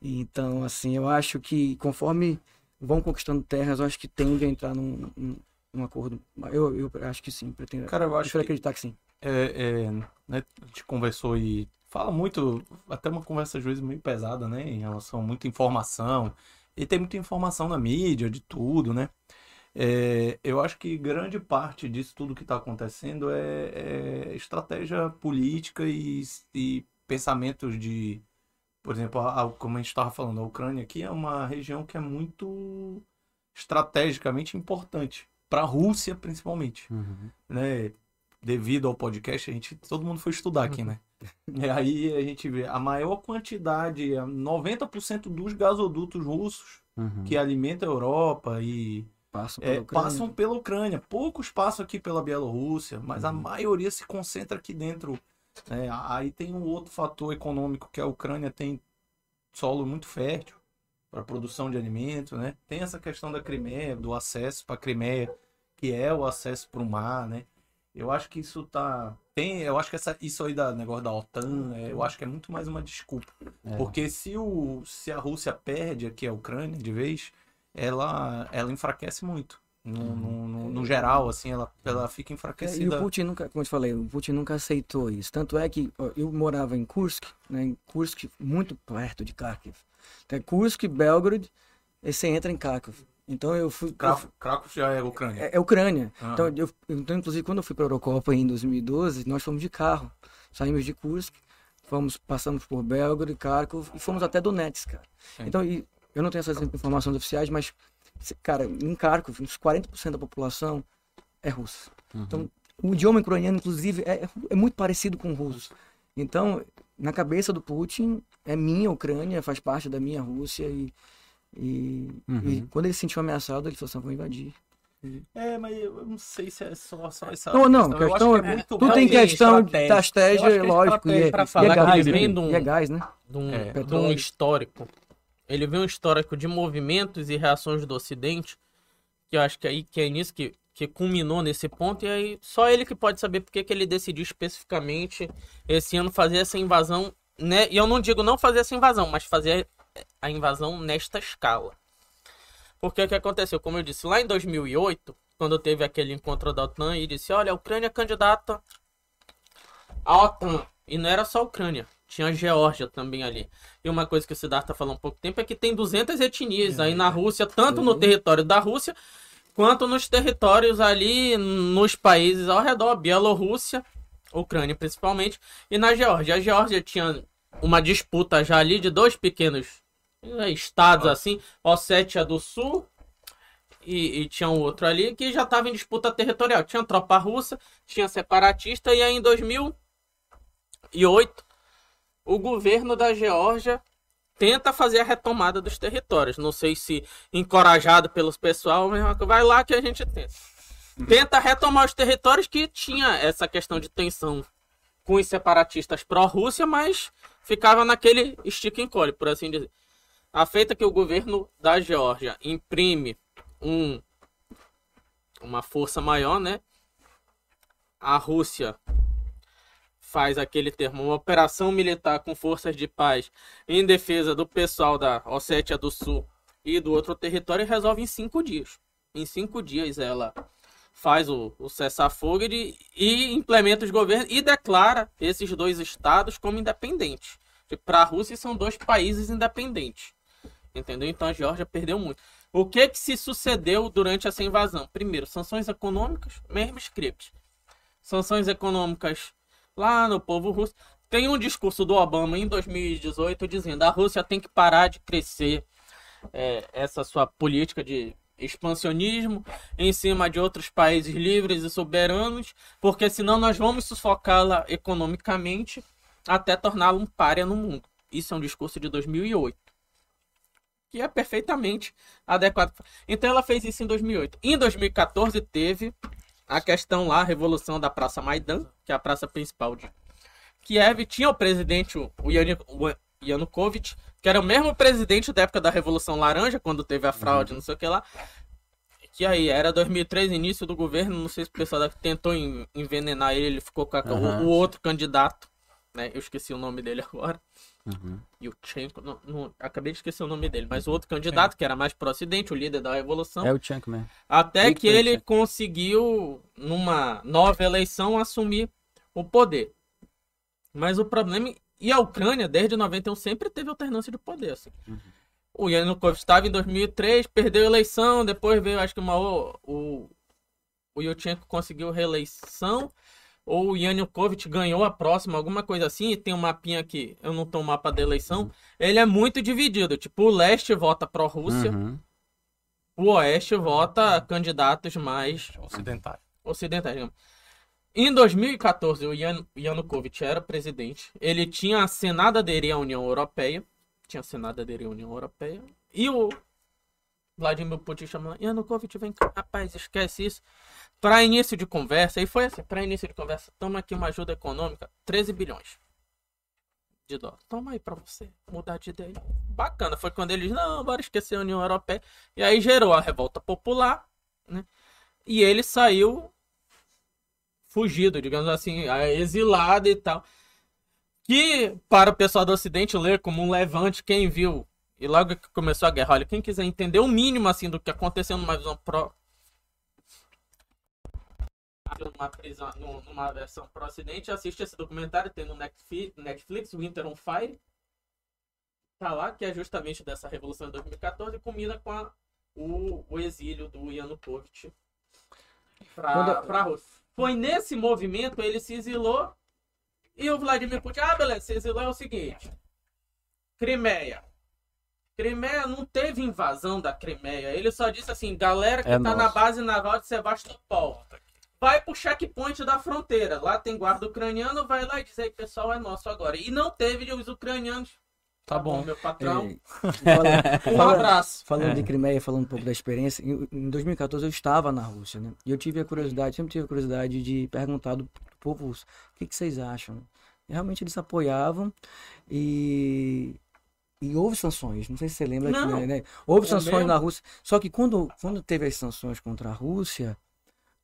Então, assim, eu acho que conforme vão conquistando terras, eu acho que tende a entrar num, num, num acordo. Eu, eu acho que sim, pretendo. Cara, eu acho prefiro que acreditar que sim. é, é, né, a gente conversou e fala muito, até uma conversa vezes meio pesada, né, em relação a muita informação. E tem muita informação na mídia, de tudo, né? É, eu acho que grande parte disso tudo que está acontecendo é, é estratégia política e, e pensamentos de, por exemplo, a- a- como a gente estava falando, a Ucrânia aqui é uma região que é muito estrategicamente importante para a Rússia, principalmente Uhum. né, devido ao podcast, a gente, todo mundo foi estudar aqui, né? [laughs] E aí a gente vê a maior quantidade, a 90% dos gasodutos russos Uhum. que alimentam a Europa e Passam é, pela Ucrânia. passam pela Ucrânia. Poucos passam aqui pela Bielorrússia, mas a Uhum. maioria se concentra aqui dentro. né? Aí tem um outro fator econômico que a Ucrânia tem solo muito fértil para produção de alimentos, né? Tem essa questão da Crimeia, do acesso para a Crimeia, que é o acesso para o mar, né? Eu acho que isso tá. Tem, eu acho que essa, isso aí da negócio da OTAN, é, eu acho que é muito mais uma desculpa. É. Porque se, o, se a Rússia perde aqui a Ucrânia de vez, ela, ela enfraquece muito. No, no, no- no geral, assim, ela, ela fica É, e enfraquecida. o Putin nunca, como eu te falei, o Putin nunca aceitou isso. Tanto é que eu morava em Kursk, né, em Kursk, muito perto de Kharkiv. Então, Kursk, Belgrade, e você entra em Kharkiv. Então eu fui. Krakow, Krakow já é Ucrânia. É, é Ucrânia. Ah. Então, eu, então, inclusive, quando eu fui para a Eurocopa em 2012, nós fomos de carro. Saímos de Kursk, fomos, passamos por Belgrado, Kharkov e fomos até Donetsk, cara. Sim. Então, e eu não tenho essas informações oficiais, mas, cara, em Kharkov, uns 40% da população é russa. Então, o idioma ucraniano, inclusive, é, é muito parecido com o russo. Então, na cabeça do Putin, é minha Ucrânia, faz parte da minha Rússia e, e, Uhum. e quando ele se sentiu ameaçado, ele falou assim, "Eu vou invadir. É, mas eu não sei se é só, só essa. Não, não, questão. Eu questão acho que é, muito tudo tem questão de estratégia. Que lógico, e é, pra e falar é que gás, ele né? vem de um- E é gás, né? de um, É. de um Petróleo. histórico. Ele vê um histórico de movimentos e reações do Ocidente, que eu acho que é aí que é nisso que, que culminou nesse ponto, e aí só ele que pode saber porque que ele decidiu especificamente esse ano fazer essa invasão, né? E eu não digo não fazer essa invasão, mas fazer a invasão nesta escala. Porque o que aconteceu? Como eu disse, lá em 2008, quando teve aquele encontro da OTAN, e disse: olha, a Ucrânia é candidata à OTAN. E não era só a Ucrânia, tinha a Geórgia também ali. E uma coisa que o Siddhartha falou há um pouco tempo é que tem 200 etnias aí na Rússia, tanto no território da Rússia, quanto nos territórios ali nos países ao redor, Bielorrússia, Ucrânia principalmente, e na Geórgia. A Geórgia tinha uma disputa já ali de dois pequenos estados assim, Ossétia do Sul e, e tinha um outro ali que já estava em disputa territorial. Tinha tropa russa, tinha separatista e aí em 2008 o governo da Geórgia tenta fazer a retomada dos territórios. Não sei se encorajado pelos pessoal, mas vai lá que a gente tenta. Tenta retomar os territórios que tinha essa questão de tensão com os separatistas pró-Rússia, mas ficava naquele estica e encolhe, por assim dizer. A feita que o governo da Geórgia imprime um, uma força maior, né? A Rússia faz aquele termo, uma operação militar com forças de paz em defesa do pessoal da Ossétia do Sul e do outro território e resolve em cinco dias. Em cinco dias ela faz o, o cessar-fogo e, e implementa os governos e declara esses dois estados como independentes. Para a Rússia são dois países independentes. Entendeu? Então a Geórgia perdeu muito. O que que se sucedeu durante essa invasão? Primeiro, sanções econômicas, mesmo script. Sanções econômicas lá no povo russo. Tem um discurso do Obama em 2018 dizendo a Rússia tem que parar de crescer é, essa sua política de expansionismo em cima de outros países livres e soberanos, porque senão nós vamos sufocá-la economicamente até torná-la um párea no mundo. Isso é um discurso de 2008 que é perfeitamente adequado. Então ela fez isso em 2008. Em 2014 teve a questão lá, a revolução da Praça Maidan, que é a praça principal de Kiev. Tinha o presidente, o Yan- o Yanukovych, que era o mesmo presidente da época da Revolução Laranja, quando teve a fraude, não sei o que lá. Que aí era 2003, início do governo, não sei se o pessoal tentou en- envenenar ele, ele ficou com a- o, o outro candidato, né? Eu esqueci o nome dele agora. Uhum. Yurchenko, não, não- acabei de esquecer o nome dele, mas o outro candidato, que era mais pro ocidente, o líder da revolução, É o Chunk mesmo. até Victor que ele conseguiu, numa nova eleição, assumir o poder. Mas o problema. E a Ucrânia, desde 91, sempre teve alternância de poder. Assim. O Yanukovych estava em 2003, perdeu a eleição, depois veio, acho que uma, o, o, o Yurchenko conseguiu reeleição, ou o Yanukovych ganhou a próxima, alguma coisa assim, e tem um mapinha aqui, eu não tô o mapa da eleição. Ele é muito dividido, tipo, o leste vota pró-Rússia, Uhum. o oeste vota candidatos mais Ocidental. ocidentais. digamos. Em 2014, o Yan Yanukovych era presidente. Ele tinha assinado aderir à União Europeia. Tinha assinado aderir à União Europeia. E o Vladimir Putin chamou Yanukovych, vem cá, rapaz, esquece isso. Para início de conversa, e foi assim, para início de conversa, toma aqui uma ajuda econômica, 13 bilhões de dólares. Toma aí para você mudar de ideia. Bacana, foi quando eles, não, bora esquecer a União Europeia. E aí gerou a revolta popular, né? E ele saiu fugido, digamos assim, exilado e tal. Que para o pessoal do Ocidente ler como um levante, quem viu, e logo que começou a guerra, olha, quem quiser entender o mínimo assim do que aconteceu numa visão pro, numa, prisão, numa versão pro ocidente, assiste esse documentário, tem no Netflix, Winter on Fire. Tá lá, que é justamente dessa Revolução de 2014 e combina com a, o, o exílio do Yanukovych pra, pra Rússia. Foi nesse movimento, ele se exilou e o Vladimir Putin, ah, beleza, se exilou é o seguinte. Crimeia. Crimeia não teve invasão da Crimeia. Ele só disse assim, galera que é tá nosso. na base naval de Sebastopol vai pro checkpoint da fronteira. Lá tem guarda ucraniano, vai lá e diz aí, pessoal, é nosso agora. E não teve os ucranianos. Tá, tá bom. Meu patrão. É, [laughs] um abraço. Falando é. de Crimeia, falando um pouco da experiência, em 2014 eu estava na Rússia, né? E eu tive a curiosidade, sempre tive a curiosidade de perguntar do povo russo, o que, que vocês acham? E realmente eles apoiavam e e houve sanções, não sei se você lembra, não, que, né? Houve é sanções mesmo? na Rússia. Só que quando, quando teve as sanções contra a Rússia,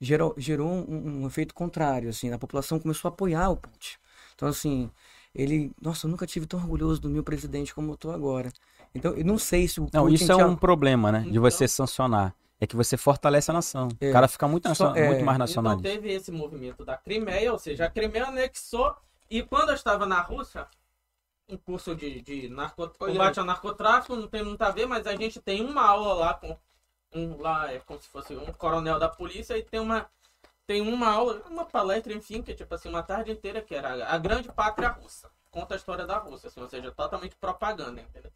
gerou, gerou um, um, efeito contrário, assim, a população começou a apoiar o Putin. Então, assim, ele, nossa, eu nunca tive tão orgulhoso do meu presidente como eu tô agora. Então, eu não sei se o Não, Putin isso é um problema, né, de então você sancionar. É que você fortalece a nação. É. O cara fica muito, nacional, é. muito mais nacionalista. Então teve esse movimento da Crimeia, ou seja, a Crimeia anexou. E quando eu estava na Rússia, um curso de, de narco... combate ao narcotráfico, não tem muito a ver, mas a gente tem uma aula lá com um lá é como se fosse um coronel da polícia e tem uma tem uma aula, uma palestra, enfim, que é tipo assim, uma tarde inteira que era a grande pátria russa. Conta a história da Rússia, assim, ou seja, totalmente propaganda, entendeu?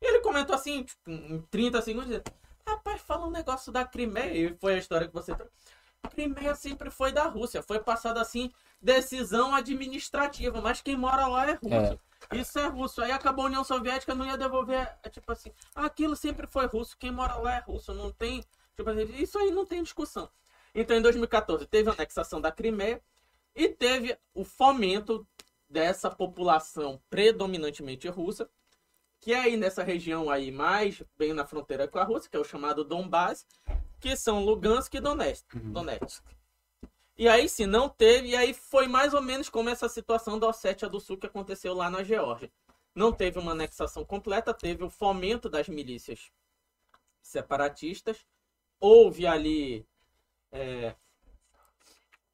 E ele comentou assim, tipo, em 30 segundos, rapaz, fala um negócio da Crimeia, e foi a história que você trouxe. Crimeia sempre foi da Rússia, foi passada assim, decisão administrativa, mas quem mora lá é russo. É. Isso é russo. Aí acabou a União Soviética, não ia devolver. É tipo assim, aquilo sempre foi russo. Quem mora lá é russo. Não tem. Tipo assim, isso aí não tem discussão. Então em 2014 teve a anexação da Crimeia e teve o fomento dessa população predominantemente russa, que é aí nessa região aí mais bem na fronteira com a Rússia, que é o chamado Donbass, que são Lugansk e Donetsk. Uhum. Donetsk. E aí sim, não teve. E aí foi mais ou menos como essa situação da Ossétia do Sul que aconteceu lá na Geórgia. Não teve uma anexação completa, teve o fomento das milícias separatistas. Houve ali. É,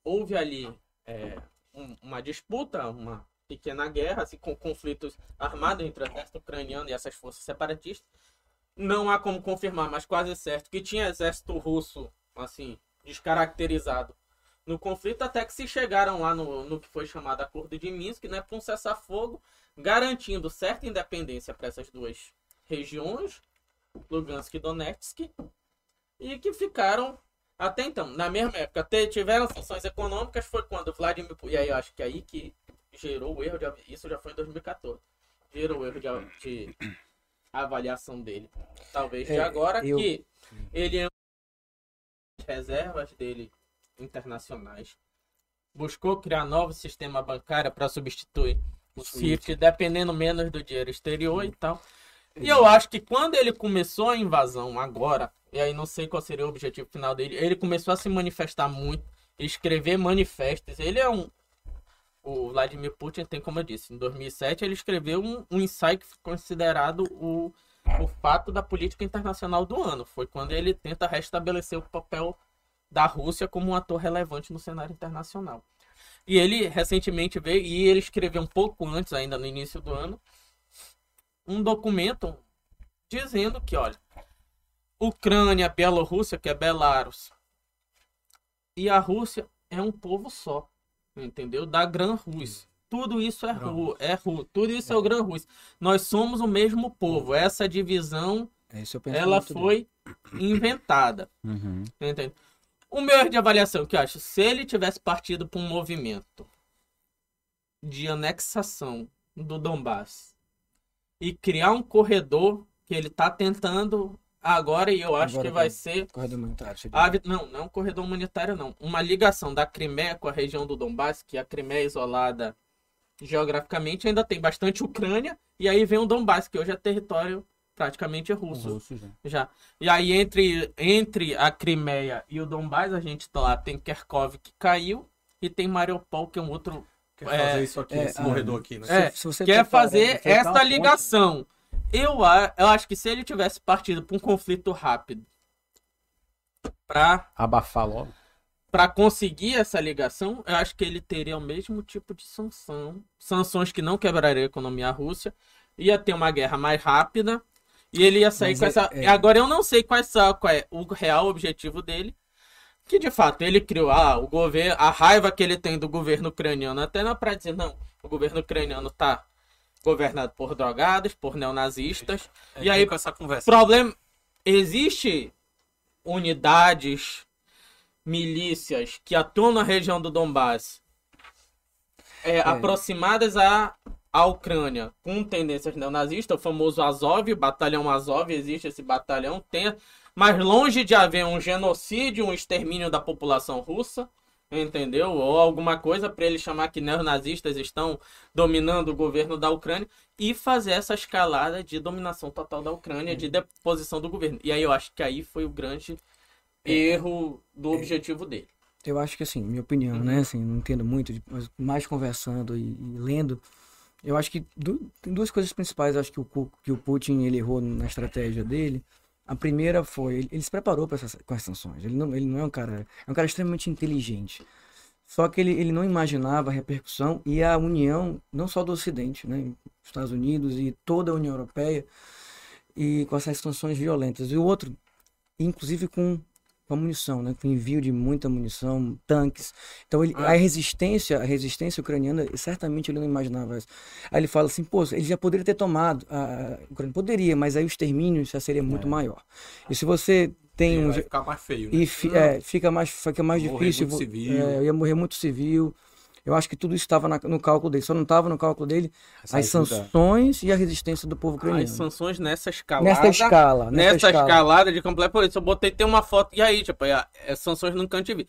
houve ali é, um, uma disputa, uma pequena guerra, assim, com conflitos armados entre o exército ucraniano e essas forças separatistas. Não há como confirmar, mas quase certo que tinha exército russo, assim, descaracterizado no conflito, até que se chegaram lá no, no que foi chamado Acordo de Minsk, né, para um cessar-fogo, garantindo certa independência para essas duas regiões, Lugansk e Donetsk, e que ficaram até então, na mesma época, tiveram sanções econômicas, foi quando Vladimir Putin, e aí eu acho que é aí que gerou o erro de isso já foi em 2014. Gerou o erro de, de avaliação dele. Talvez de é, agora eu... que ele é reservas dele internacionais. Buscou criar novo sistema bancário para substituir o SWIFT, dependendo menos do dinheiro exterior e tal. E eu acho que quando ele começou a invasão agora, e aí não sei qual seria o objetivo final dele, ele começou a se manifestar muito, escrever manifestos. Ele é um. O Vladimir Putin tem, como eu disse, em 2007 ele escreveu um, um ensaio que foi considerado o, o fato da política internacional do ano. Foi quando ele tenta restabelecer o papel da Rússia como um ator relevante no cenário internacional. E ele recentemente veio, e ele escreveu um pouco antes, ainda no início do ano, um documento dizendo que, olha, Ucrânia, Bielorrússia, que é Belarus, e a Rússia é um povo só, entendeu? Da Gran Rússia. Tudo isso é ru, é ru, tudo isso é, é o Gran Rússia. Nós somos o mesmo povo. Essa divisão, é ela foi inventada. Uhum. Entendeu? O meu erro de avaliação, que eu acho, se ele tivesse partido para um movimento de anexação do Donbass e criar um corredor que ele está tentando agora e eu acho agora que vai ser corredor humanitário. A, não, não é um corredor humanitário não, uma ligação da Crimeia com a região do Donbass, que a Crimeia é isolada geograficamente, ainda tem bastante Ucrânia e aí vem o Donbass, que hoje é território praticamente russo. russo já. já. E aí, entre, entre a Crimeia e o Donbass, a gente tá lá tem Kharkov que caiu, e tem Mariupol, que é um outro. Quer É, fazer isso aqui, é, esse ah, corredor aqui, né? É, Se você quer fazer essa ligação. Eu, a- eu acho que se ele tivesse partido para um conflito rápido para Abafar logo. para conseguir essa ligação, eu acho que ele teria o mesmo tipo de sanção, sanções que não quebrariam a economia russa, ia ter uma guerra mais rápida e ele ia sair Mas com é- essa. é- Agora eu não sei quais são, qual é o real objetivo dele. Que de fato ele criou ah, o governo, a raiva que ele tem do governo ucraniano, até não é pra dizer, não, o governo ucraniano tá governado por drogados, por neonazistas. É, e aí, com essa conversa. problema. Existe unidades, milícias que atuam na região do Donbass é, aproximadas à, à Ucrânia com tendências neonazistas, o famoso Azov, o batalhão Azov, existe esse batalhão, tem, mas longe de haver um genocídio, um extermínio da população russa, entendeu? Ou alguma coisa para ele chamar que neonazistas estão dominando o governo da Ucrânia e fazer essa escalada de dominação total da Ucrânia, de deposição do governo. E aí eu acho que aí foi o grande erro do objetivo dele. Eu acho que assim, minha opinião, né? Assim, não entendo muito, mas mais conversando e, e lendo, eu acho que tem duas coisas principais, acho que o, que o Putin ele errou na estratégia dele. A primeira foi, ele, ele se preparou para essas com as sanções. Ele não, ele não é um cara, é um cara extremamente inteligente. Só que ele, ele não imaginava a repercussão e a união, não só do Ocidente, né? Estados Unidos e toda a União Europeia, e com essas sanções violentas. E o outro, inclusive com com a munição, né? Com envio de muita munição, tanques. Então ele, Ah. a resistência, a resistência ucraniana, certamente ele não imaginava isso. Aí ele fala assim, pô, ele já poderia ter tomado a Ucrânia, poderia, mas aí o extermínio já seria muito maior. E se você tem um vai ficar mais feio, né? e fi- é, fica mais fica mais Morrer difícil, muito civil. é, ia morrer muito civil. Eu acho que tudo isso estava no cálculo dele, só não estava no cálculo dele Essa as ajuda. sanções e a resistência do povo As ucraniano. sanções nessa escalada. Nessa escala, nessa, nessa escala. escalada de completo por isso. Eu botei ter uma foto. E aí, tipo, é, é sanções nunca antes vi.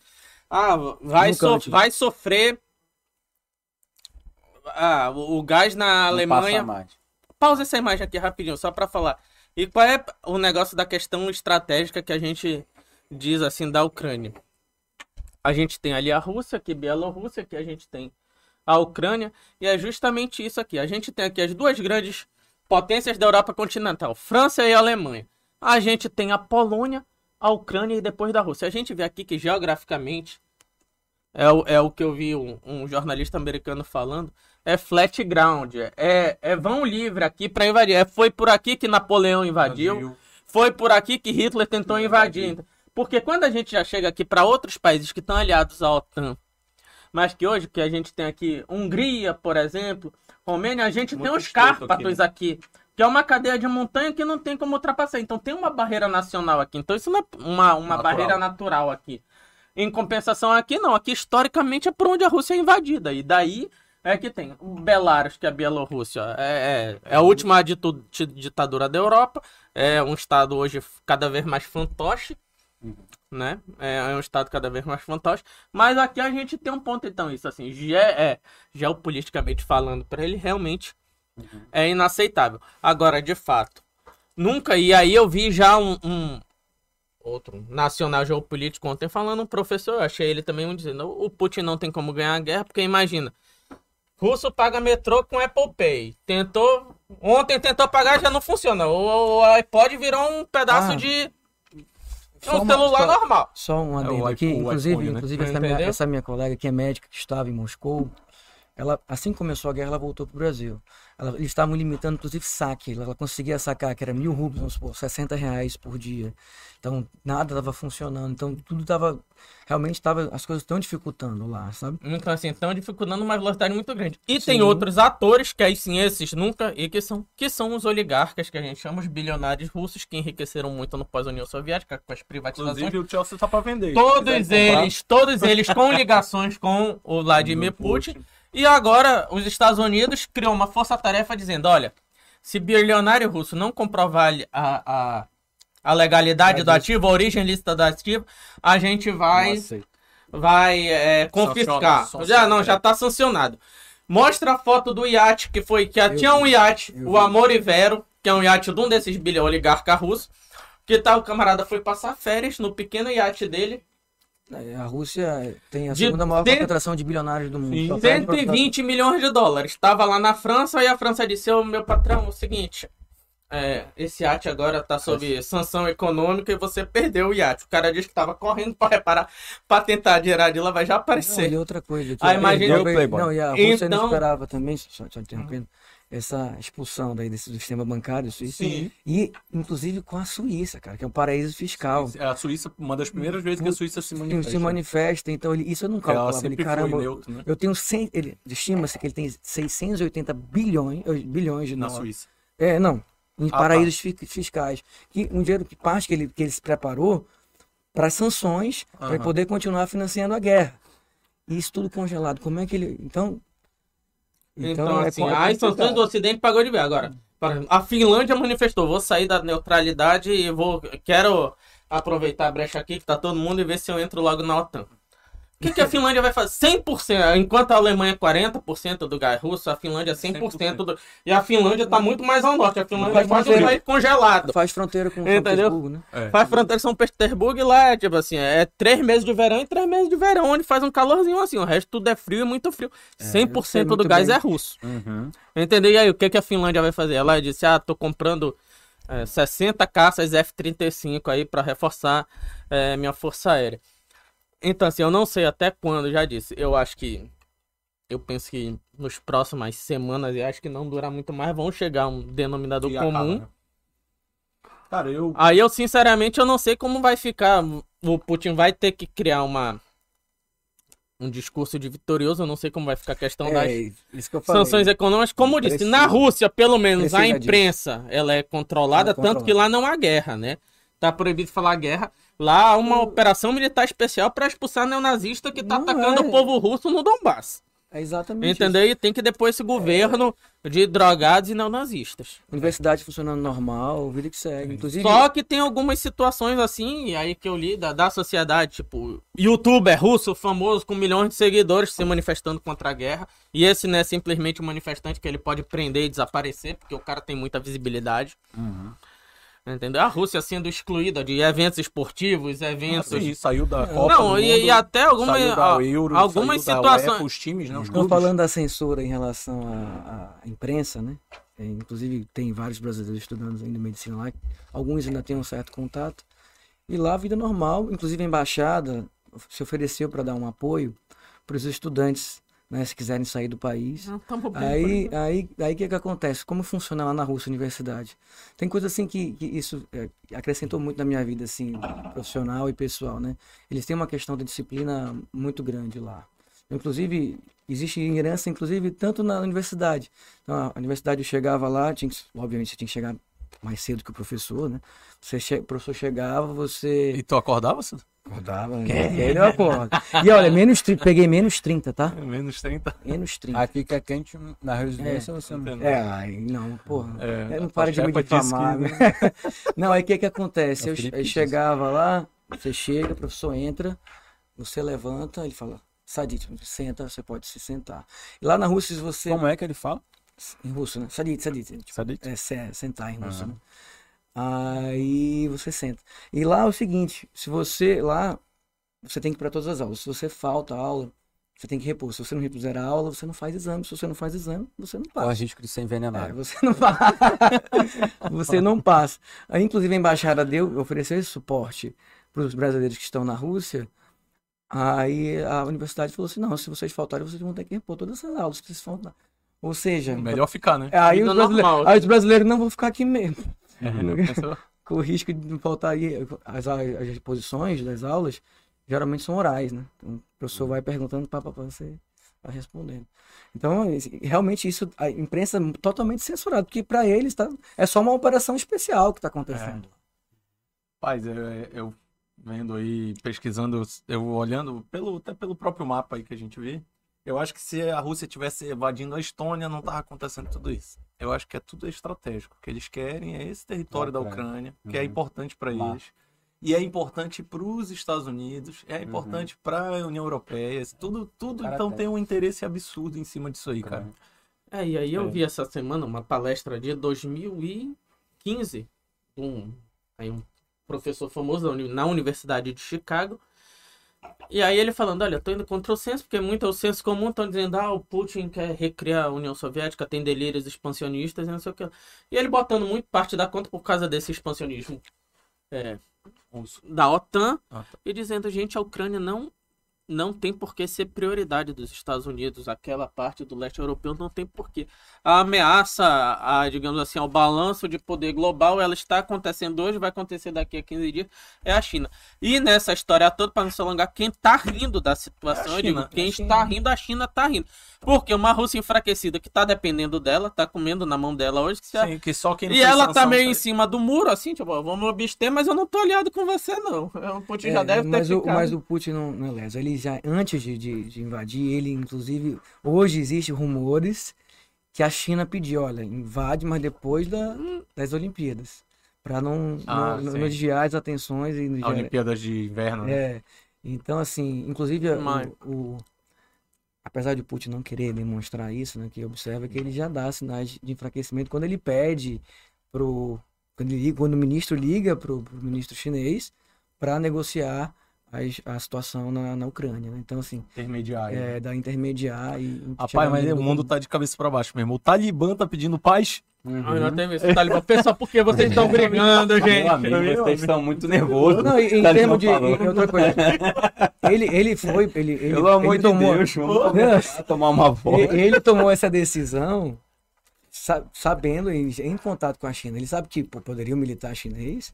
Ah, vai, so- vai sofrer. Ah, o, o gás na Não Alemanha. Pausa essa imagem aqui rapidinho, só pra falar. E qual é o negócio da questão estratégica que a gente diz assim da Ucrânia? A gente tem ali a Rússia, aqui Bielorrússia, aqui a gente tem a Ucrânia, e é justamente isso aqui. A gente tem aqui as duas grandes potências da Europa continental, França e Alemanha. A gente tem a Polônia, a Ucrânia e depois da Rússia. A gente vê aqui que geograficamente é o, é o que eu vi um, um jornalista americano falando. É flat ground, é, é vão livre aqui para invadir. É, foi por aqui que Napoleão invadiu, foi por aqui que Hitler tentou invadir. Porque quando a gente já chega aqui para outros países que estão aliados à OTAN, mas que hoje que a gente tem aqui Hungria, por exemplo, Romênia, a gente Muito tem os Cárpatos aqui, aqui, que é uma cadeia de montanha que não tem como ultrapassar. Então tem uma barreira nacional aqui. Então isso não é uma, uma Natural. barreira natural aqui. Em compensação aqui não, aqui historicamente é por onde a Rússia é invadida. E daí é que tem o Belarus, que é a Bielorrússia, é, é, é a última ditadura da Europa, é um estado hoje cada vez mais fantoche, né? É, é um estado cada vez mais fantoche. Mas aqui a gente tem um ponto, então, isso assim, ge é, geopoliticamente falando, para ele realmente é inaceitável. Agora, de fato, nunca, e aí eu vi já um, um outro nacional geopolítico ontem falando, um professor, eu achei ele também um dizendo, o Putin não tem como ganhar a guerra, porque imagina, russo paga metrô com Apple Pay, tentou, ontem tentou pagar, já não funciona, o, o iPod virou um pedaço Ah. de Só um uma- celular só- normal. Só um É, adendo o aqui, iPhone, inclusive, iPhone, né? inclusive essa minha, essa minha colega que é médica, que estava em Moscou, ela, assim que começou a guerra, ela voltou para o Brasil. Ela- eles estavam limitando, inclusive, saque. Ela, ela conseguia sacar, que era mil rublos, vamos supor, 60 reais por dia. Então, nada estava funcionando. Então, tudo estava, realmente estava, as coisas estão dificultando lá, sabe? Então, assim, estão dificultando uma velocidade muito grande. E tem Sim. outros atores, que aí sim, esses nunca, e que são, que são os oligarcas, que a gente chama os bilionários russos, que enriqueceram muito no pós-União Soviética, com as privatizações. Inclusive o Chelsea tá pra vender. Todos eles, todos eles com ligações com o Vladimir Putin. E agora os Estados Unidos criou uma força-tarefa dizendo, olha, se bilionário russo não comprovar a, a, a legalidade do ativo, a origem lícita do ativo, a gente vai vai é, confiscar. Sanciona- Já não, já tá sancionado. Mostra a foto do iate que foi que Eu tinha um vi, iate, eu o vi. Amor Vero, que é um iate de um desses bilhões oligarca russo, que tal o camarada foi passar férias no pequeno iate dele É, A Rússia tem a De segunda maior cento- concentração de bilionários do mundo. Sim. Só perde pra- 120 milhões de dólares. Estava lá na França e a França disse: Ô meu patrão, é o seguinte. É, esse iate agora tá sob sanção econômica e você perdeu o iate. O cara disse que tava correndo para reparar, para tentar tirar de lá, vai já Não, aparecer. e outra coisa. que Ah, eu- imagina- eu- Playboy. Não, e a Rússia Então- não esperava também, só, só interrompendo, essa expulsão daí desse, do sistema bancário suíço. Sim. E, inclusive, com a Suíça, cara, que é um paraíso fiscal. A Suíça, uma das primeiras vezes que a Suíça se manifesta. se manifesta, então ele, isso eu não calculava. Ele, caramba, foi neutro, né? eu tenho 100, ele estima-se que ele tem 680 bilhões, eh, bilhões de Na dólares. Suíça. É, não, em Ah, paraísos fi- fiscais. Que um dinheiro que parte que ele, que ele se preparou para sanções, para Aham. poder continuar financiando a guerra. E isso tudo congelado. Como é que ele. Então. Então, é assim, co- é as sanções complicado. do Ocidente pagou de ver. Agora, a Finlândia manifestou: vou sair da neutralidade e vou. Quero aproveitar a brecha aqui, que tá todo mundo, e ver se eu entro logo na OTAN. O que, que a Finlândia vai fazer? 100%. Enquanto a Alemanha é 40% do gás russo, a Finlândia é 100%. Do... E a Finlândia tá muito mais ao norte. A Finlândia Faz é quase um país congelado. Faz fronteira com São? Petersburgo, né? É. Faz fronteira com São Petersburgo e lá é tipo assim, é três meses de verão e três meses de verão, onde faz um calorzinho assim. O resto tudo é frio e muito frio. eu sei 100% do muito gás bem. é russo. Uhum. Entendeu? E aí, o que, que a Finlândia vai fazer? Ela disse, ah, tô comprando é, 60 caças F-35 aí para reforçar é, minha força aérea. Então, assim, eu não sei até quando, já disse. Eu acho que. Eu penso que nos próximas semanas, e acho que não dura muito mais, vão chegar a um denominador E comum. acaba, né? Cara, eu. Aí eu, sinceramente, eu não sei como vai ficar. O Putin vai ter que criar uma. Um discurso de vitorioso, eu não sei como vai ficar a questão das É, isso que sanções econômicas. Como eu disse, na Rússia, pelo menos, a imprensa ela é controlada, É tanto que lá não há guerra, né? Tá proibido falar guerra. Lá há uma operação militar especial para expulsar neonazista que tá Não atacando é. o povo russo no Donbass. É exatamente Entendeu? E tem que depois esse governo de drogados e neonazistas. isso. Universidade funcionando normal, vida que segue. Inclusive, Só que tem algumas situações assim, aí que eu li da, da sociedade, tipo, youtuber russo famoso com milhões de seguidores se manifestando contra a guerra. E esse não é simplesmente um manifestante que ele pode prender e desaparecer, porque o cara tem muita visibilidade. Uhum. Entendeu? A Rússia sendo excluída de eventos esportivos, eventos. Sim, saiu da Copa não, do e, Mundo, e até alguma, saiu da a- Euro, algumas saiu da situações. UEFA, os times, né? Os Estão falando da censura em relação à, à imprensa, né? É, inclusive, tem vários brasileiros estudando ainda medicina lá. Alguns ainda têm um certo contato. E lá, a vida normal. Inclusive, a embaixada se ofereceu para dar um apoio para os estudantes, né? Se quiserem sair do país. Não, bem por Aí, aí, aí o que, que acontece? Como funciona lá na Rússia, a universidade? Tem coisa assim que, que isso é, acrescentou muito na minha vida, assim, profissional e pessoal, né? Eles têm uma questão de disciplina muito grande lá. Inclusive, existe herança, inclusive, tanto na universidade. Então, a universidade eu chegava lá, tinha que, obviamente, tinha que chegar mais cedo que o professor, né? Você che- o professor chegava, você... E tu acordava, Cid? Acordava, né? [laughs] E aí eu acordo. E olha, menos, tri- peguei menos 30, tá? Menos 30. Menos 30. Aí fica quente na residência, você não. É, ai, não, porra. É, É, não para de me difamar, que- né? [laughs] Não, aí o que que acontece? É Eu, eu chegava lá, você chega, o professor entra, você levanta, ele fala, Sadit, senta, você pode se sentar. E lá na Rússia, se você... Como é que ele fala? Em russo, né? Sadit, Sadit. Tipo, Sabe? é, se- sentar em russo, Aham. né? Aí você senta. E lá é o seguinte, se você... Lá, você tem que ir para todas as aulas. Se você falta a aula, você tem que repor. Se você não repuser a aula, você não faz exame. Se você não faz exame, você não passa. Corre risco de ser É, envenenado. você não [laughs] passa. você não passa. Aí, inclusive, a embaixada deu, ofereceu esse suporte para os brasileiros que estão na Rússia. Aí a universidade falou assim: não, se vocês faltarem, vocês vão ter que repor todas essas aulas. Se vocês faltar. Ou seja, Melhor ficar, né? aí Vida os, brasileiros, aí os brasileiros não vão ficar aqui mesmo. [laughs] Pensou? Com o risco de não faltar aí. As, as exposições das aulas geralmente são orais, né? Então, o professor vai perguntando para você vai respondendo. Então, realmente isso, a imprensa é totalmente censurada, porque para eles tá, é só uma operação especial que está acontecendo. Paz, eu, eu vendo aí, pesquisando, eu olhando pelo, até pelo próprio mapa aí que a gente vê, eu acho que se a Rússia tivesse evadindo a Estônia, não tava acontecendo tudo isso. Eu acho que é tudo estratégico. O que eles querem é esse território da Ucrânia. Que é Uhum. importante para eles. E é importante para os Estados Unidos, é importante para a União Europeia, tudo, tudo Cara, então tem. tem um interesse absurdo em cima disso aí, cara. É, e aí eu vi essa semana uma palestra de 2015 de um, aí um professor famoso na Universidade de Chicago, E aí ele falando, olha, tô indo contra o senso, porque muito é o senso comum, estão dizendo, ah, o Putin quer recriar a União Soviética, tem delírios expansionistas e não sei o que. E ele botando muito parte da conta por causa desse expansionismo é, da OTAN Ah, tá. e dizendo, gente, a Ucrânia não não tem por que ser prioridade dos Estados Unidos, aquela parte do leste europeu não tem por quê. A ameaça, a, digamos assim, ao balanço de poder global, ela está acontecendo hoje, vai acontecer daqui a 15 dias, é a China. E nessa história toda, para não se alongar, quem está rindo da situação, É digo, quem é está rindo, a China está rindo. Porque uma Rússia enfraquecida que está dependendo dela, está comendo na mão dela hoje, que Sim, que só quem e ela tá sanção meio foi- em cima do muro, assim, tipo, vamos abster, mas eu não tô aliado com você, não. [laughs] O Putin já É, deve ter mas, o, ficado. mas o Putin não, não é leso. Ele já, antes de, de, de invadir, ele, inclusive, hoje existem rumores que a China pediu, olha, invade, mas depois da, das Olimpíadas. Pra não, Ah, não, não desviar as atenções e A Olimpíadas de Inverno, né? É. Então, assim, inclusive, o- Mas- o, apesar de Putin não querer demonstrar isso, né, que observa que ele já dá sinais de enfraquecimento quando ele pede pro quando, ele, quando o ministro liga pro, pro ministro chinês para negociar as- a, situação na, na Ucrânia, né? Então, assim, Intermediário. é, da intermediar e Rapaz, mas o mundo tá de cabeça pra baixo mesmo. O Talibã tá pedindo paz. Ai, não tem esse [laughs] Talibã. Pessoal, por que vocês estão brigando, gente? Meu amigo, vocês estão muito nervosos. Não, em, em Tá termos de em outra coisa, ele ele foi ele ele, Pelo amor ele de tomou, Deus, vamos [laughs] a tomar uma volta. E- Ele tomou essa decisão sabendo, em, em contato com a China. Ele sabe que pô, poderia o militar chinês.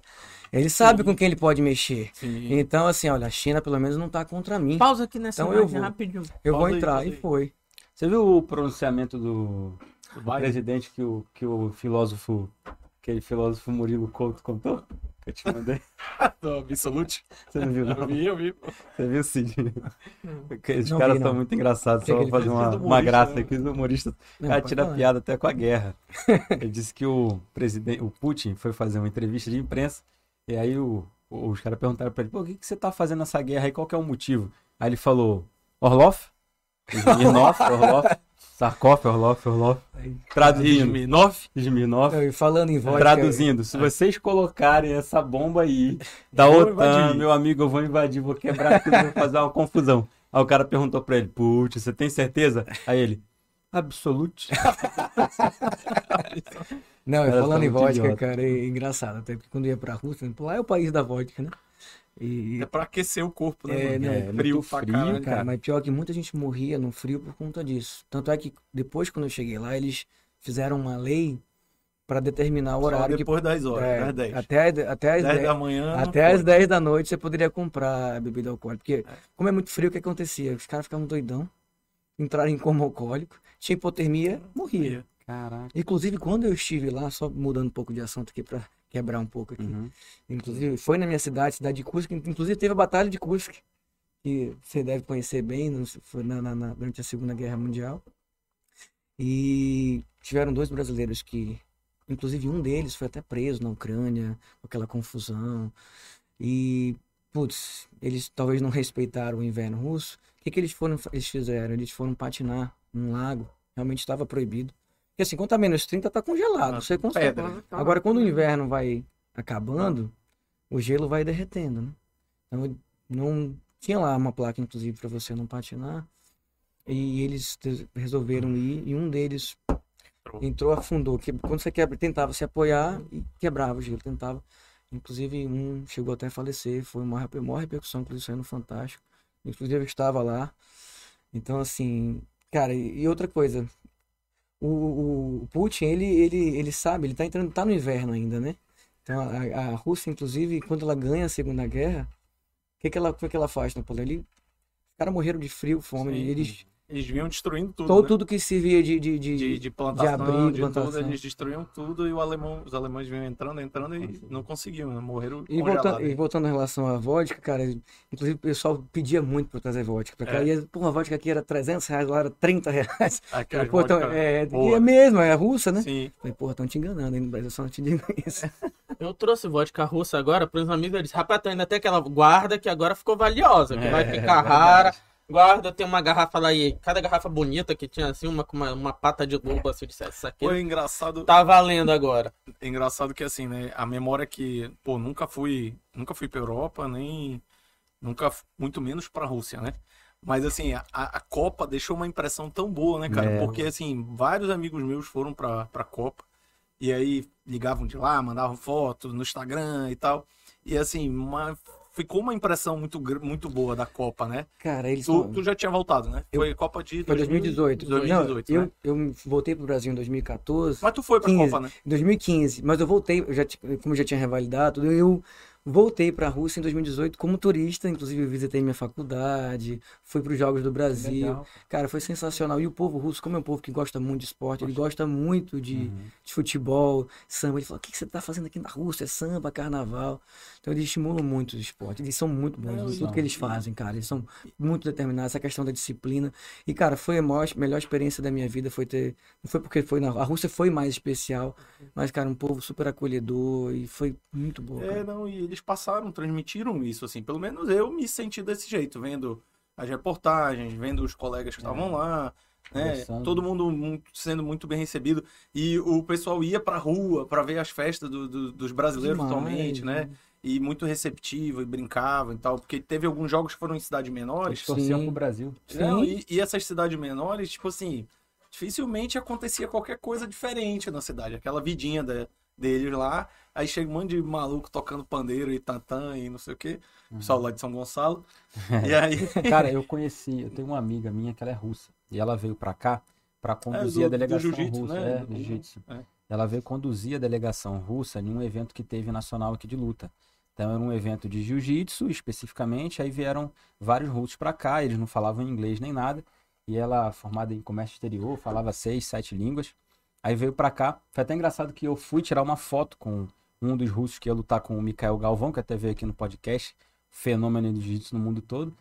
Ele sabe com quem ele pode mexer. Sim. Então, assim, olha, a China pelo menos não tá contra mim. Pausa aqui nessa Então eu vou. rapidinho. Eu vou pausa aí, entrar. pausa E aí. foi. Você viu o pronunciamento do Vai. presidente que o, que o filósofo, aquele filósofo Murilo Couto contou? Que eu te mandei. [laughs] Do Absolute. Você não viu, não? Eu vi, eu vi. Você viu, Cid? Não caras vi, são muito engraçados. Só vou fazer uma, uma humorista, graça né? aqui. Os humoristas o cara tira falar. piada até com a guerra. [laughs] Ele disse que o presidente, o Putin, foi fazer uma entrevista de imprensa. E aí o, os caras perguntaram pra ele: Pô, o que, que você tá fazendo nessa guerra aí? Qual que é o motivo? Aí ele falou: Orlov? Smirnov, [laughs] Orlov, Sarkov, Orlov, Orlov. Traduzindo, 2009. Smirnov. Não, e falando em vodka, Traduzindo, se vocês colocarem essa bomba aí [laughs] da Eu OTAN, invadir. meu amigo, eu vou invadir, vou quebrar tudo, vou fazer uma confusão. Aí o cara perguntou pra ele, putz, você tem certeza? Aí ele, absolute. Não, e Cara, falando em vodka, idiota. cara, é engraçado. Até porque quando eu ia pra Rússia, pô, lá é o país da vodka, né? E, É pra aquecer o corpo, né? É, mano? não, é frio pra frio, caralho. Cara, cara. mas pior que muita gente morria no frio por conta disso. Tanto é que depois, quando eu cheguei lá, eles fizeram uma lei para determinar o Só horário depois das que. horas, é, das 10. até, até as 10 10, da manhã. até as pode. 10 da noite você poderia comprar bebida alcoólica. Porque, como é muito frio, o que acontecia? Os caras ficavam doidão, entraram em coma alcoólico, tinha hipotermia, morria. Caraca. Inclusive, quando eu estive lá, só mudando um pouco de assunto aqui para quebrar um pouco aqui. Uhum. Inclusive, foi na minha cidade, cidade de Cusco. Inclusive, teve a Batalha de Cusco, que você deve conhecer bem, foi na, na- na- durante a Segunda Guerra Mundial. E tiveram dois brasileiros que, inclusive, um deles foi até preso na Ucrânia, com aquela confusão. E, putz, eles talvez não respeitaram o inverno russo. O que, que eles foram, eles fizeram? Eles foram patinar num lago, realmente estava proibido. Porque assim, quando tá menos 30, tá congelado, Ah, você consegue. pedra. Agora, quando o inverno vai acabando, o gelo vai derretendo, né? Então, não tinha lá uma placa, inclusive, para você não patinar. E eles resolveram ir e um deles entrou, afundou. Que, quando você quebra, tentava se apoiar e quebrava o gelo, tentava. Inclusive, um chegou até a falecer. Foi uma maior repercussão, inclusive, saiu no Fantástico. Inclusive, eu estava lá. Então, assim, cara, e outra coisa. O, o- Putin, ele, ele, ele sabe, ele tá entrando, tá no inverno ainda, né? Então, a, a Rússia, inclusive, quando ela ganha a Segunda Guerra, o que, que, ela, que, que ela faz, Napoleão? Ele, os caras morreram de frio, fome. Sim. Eles, Eles vinham destruindo tudo. todo, né? tudo que servia de, de, de, de, de plantação, de, abrigo, tudo, plantação. eles destruíam tudo e o alemão, os alemães vinham entrando, entrando e não conseguiam, né? morreram E voltando, e voltando em relação à vodka, cara, inclusive o pessoal pedia muito pra eu trazer vodka pra cá. É. E, pô, a vodka aqui era 300 reais, lá era 30 reais. [laughs] Aquelas Pô, então, vodka é, boa. é mesmo, é russa, né? Sim. Falei, porra, estão te enganando, hein? No Brasil só não te digo isso. [laughs] Eu trouxe vodka russa agora para os amigos. Eles, rapaz, ainda tem aquela guarda que agora ficou valiosa, que É, vai ficar verdade. Guarda, tem uma garrafa lá e cada garrafa bonita que tinha assim, uma com uma, uma pata de lobo, assim, disse, essa aqui Foi engraçado, tá valendo agora. engraçado que assim, né, a memória que, pô, nunca fui, nunca fui pra Europa, nem Nunca, muito menos pra Rússia, né? Mas assim, a, a Copa deixou uma impressão tão boa, né, cara? É. Porque assim, vários amigos meus foram pra, pra Copa. E aí ligavam de lá, mandavam fotos no Instagram e tal. E assim, uma- ficou uma impressão muito, muito boa da Copa, né? Cara, eles Tu, tu já tinha voltado, né? Eu- Foi Copa de Foi 2018. 2018, Não, né? eu, eu voltei pro Brasil em 2014. Mas tu foi pra 15. Copa, né? Em 2015, mas eu voltei, eu já, como já tinha revalidado, eu voltei para a Rússia em 2018 como turista, inclusive eu visitei minha faculdade, fui para os Jogos do Brasil. Legal. Cara, foi sensacional. E o povo russo, como é um povo que gosta muito de esporte, ele gosta muito de, Uhum. de futebol, samba. Ele falou: o que que você está fazendo aqui na Rússia? É samba, carnaval. Então eles estimulam muito o esporte. Eles são muito bons em tudo que eles fazem, cara. Eles são muito determinados. Essa questão da disciplina. E, cara, foi a maior, melhor experiência da minha vida. Foi ter. Não foi porque foi na. A Rússia foi mais especial, mas, cara, um povo super acolhedor e foi muito bom. É, cara. não, e eles passaram, transmitiram isso, assim. Pelo menos eu me senti desse jeito, vendo as reportagens, vendo os colegas que estavam lá, né? Conversando. Todo mundo muito- sendo muito bem recebido. E o pessoal ia pra rua pra ver as festas do- do- dos brasileiros Demais, atualmente, né? E muito receptivo e brincava e tal. Porque teve alguns jogos que foram em cidades Eles menores. torciam Sim. pro Brasil. Não, Sim. e, e essas cidades menores, tipo assim, dificilmente acontecia qualquer coisa diferente na cidade. Aquela vidinha da- deles lá. Aí chega um monte de maluco tocando pandeiro e tantã e não sei o quê. Pessoal lá de São Gonçalo. [laughs] E aí. Cara, eu conheci, eu tenho uma amiga minha que ela é russa. E ela veio pra cá pra conduzir do- a delegação russa. né? É, do jiu-jitsu. é. Ela veio conduzir a delegação russa em um evento que teve nacional aqui de luta. Então era um evento de jiu-jitsu especificamente, aí vieram vários russos pra cá, eles não falavam inglês nem nada. E ela, formada em comércio exterior, falava seis, sete línguas. Aí veio pra cá. Foi até engraçado que eu fui tirar uma foto com um dos russos que ia lutar com o Mikael Galvão, que até veio aqui no podcast, fenômeno do jiu-jitsu no mundo todo.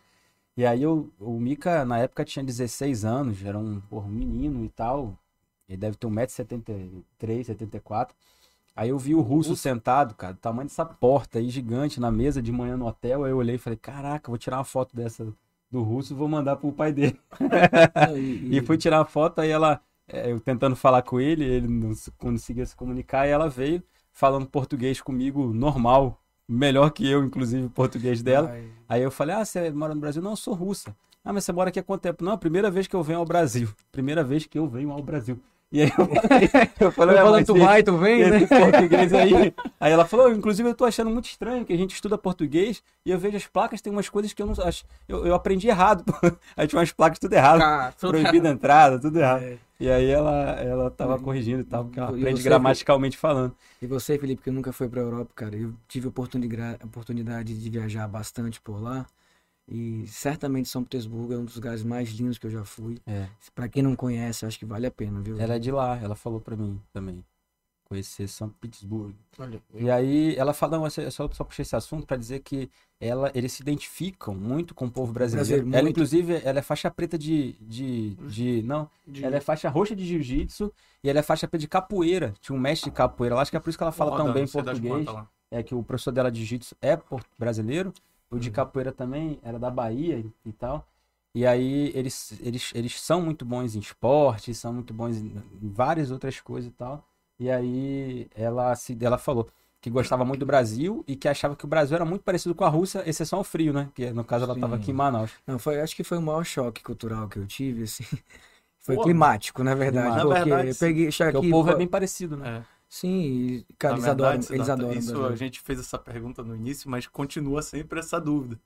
E aí eu, o Mika, na época, tinha 16 anos, era um, porra, um menino e tal. Ele deve ter 1,73m, 74 Aí eu vi o russo sentado, cara, do tamanho dessa porta aí, gigante, na mesa de manhã no hotel. Aí eu olhei e falei, caraca, vou tirar uma foto dessa do russo e vou mandar pro pai dele. [laughs] E- [laughs] E fui tirar uma foto, aí ela, é, eu tentando falar com ele, ele não se- conseguia se comunicar, e ela veio falando português comigo normal, melhor que eu, inclusive, o português dela. Ai, Aí eu falei, ah, você mora no Brasil? Não, eu sou russa. Ah, mas você mora aqui há quanto tempo? Não, a primeira vez que eu venho ao Brasil. [laughs] Primeira vez que eu venho ao Brasil. E aí eu [laughs] falei, eu falei, Eu "Ué, falando, mas tu vai, tu vem, né? português aí. [laughs] Aí ela falou, inclusive eu tô achando muito estranho que a gente estuda português e eu vejo as placas, tem umas coisas que eu não acho. Eu, eu aprendi errado. [laughs] Aí tinha umas placas tudo errado. Cara, tudo Proibida a entrada, tudo errado. É. E aí ela, ela tava corrigindo e tal, porque ela aprende você, gramaticalmente falando. E você, Felipe, que nunca foi para a Europa, cara, eu tive oportunidade, oportunidade de viajar bastante por lá. E certamente São Petersburgo é um dos lugares mais lindos que eu já fui. É. Pra quem não conhece, acho que vale a pena, viu? Ela é de lá, ela falou pra mim também. Conhecer São Petersburgo. Olha, E aí ela fala, não, essa- só, só puxei esse assunto pra dizer que ela, eles se identificam muito com o povo brasileiro. Brasileiro, ela, muito. inclusive, ela é faixa preta de. de, de não, de- ela é faixa roxa de jiu-jitsu e ela é faixa preta de capoeira. Tinha um mestre de capoeira lá, acho que é por isso que ela fala tão bem das português. É que o professor dela de jiu-jitsu é brasileiro, o Uhum. de capoeira também era da Bahia e, tal. E aí eles, eles, eles são muito bons em esporte, são muito bons em, várias outras coisas e tal. E aí ela, se, ela falou que gostava muito do Brasil e que achava que o Brasil era muito parecido com a Rússia, exceção ao frio, né? Que no caso ela estava aqui em Manaus. Não, foi, acho que foi o maior choque cultural que eu tive, assim. [laughs] Foi Pô, climático, na verdade. na porque verdade, eu peguei, aqui, o povo é bem parecido, né? É. Sim, cara, Na eles adoram, verdade, eles adoram o Isso Brasil. a gente fez essa pergunta no início, mas continua sempre essa dúvida.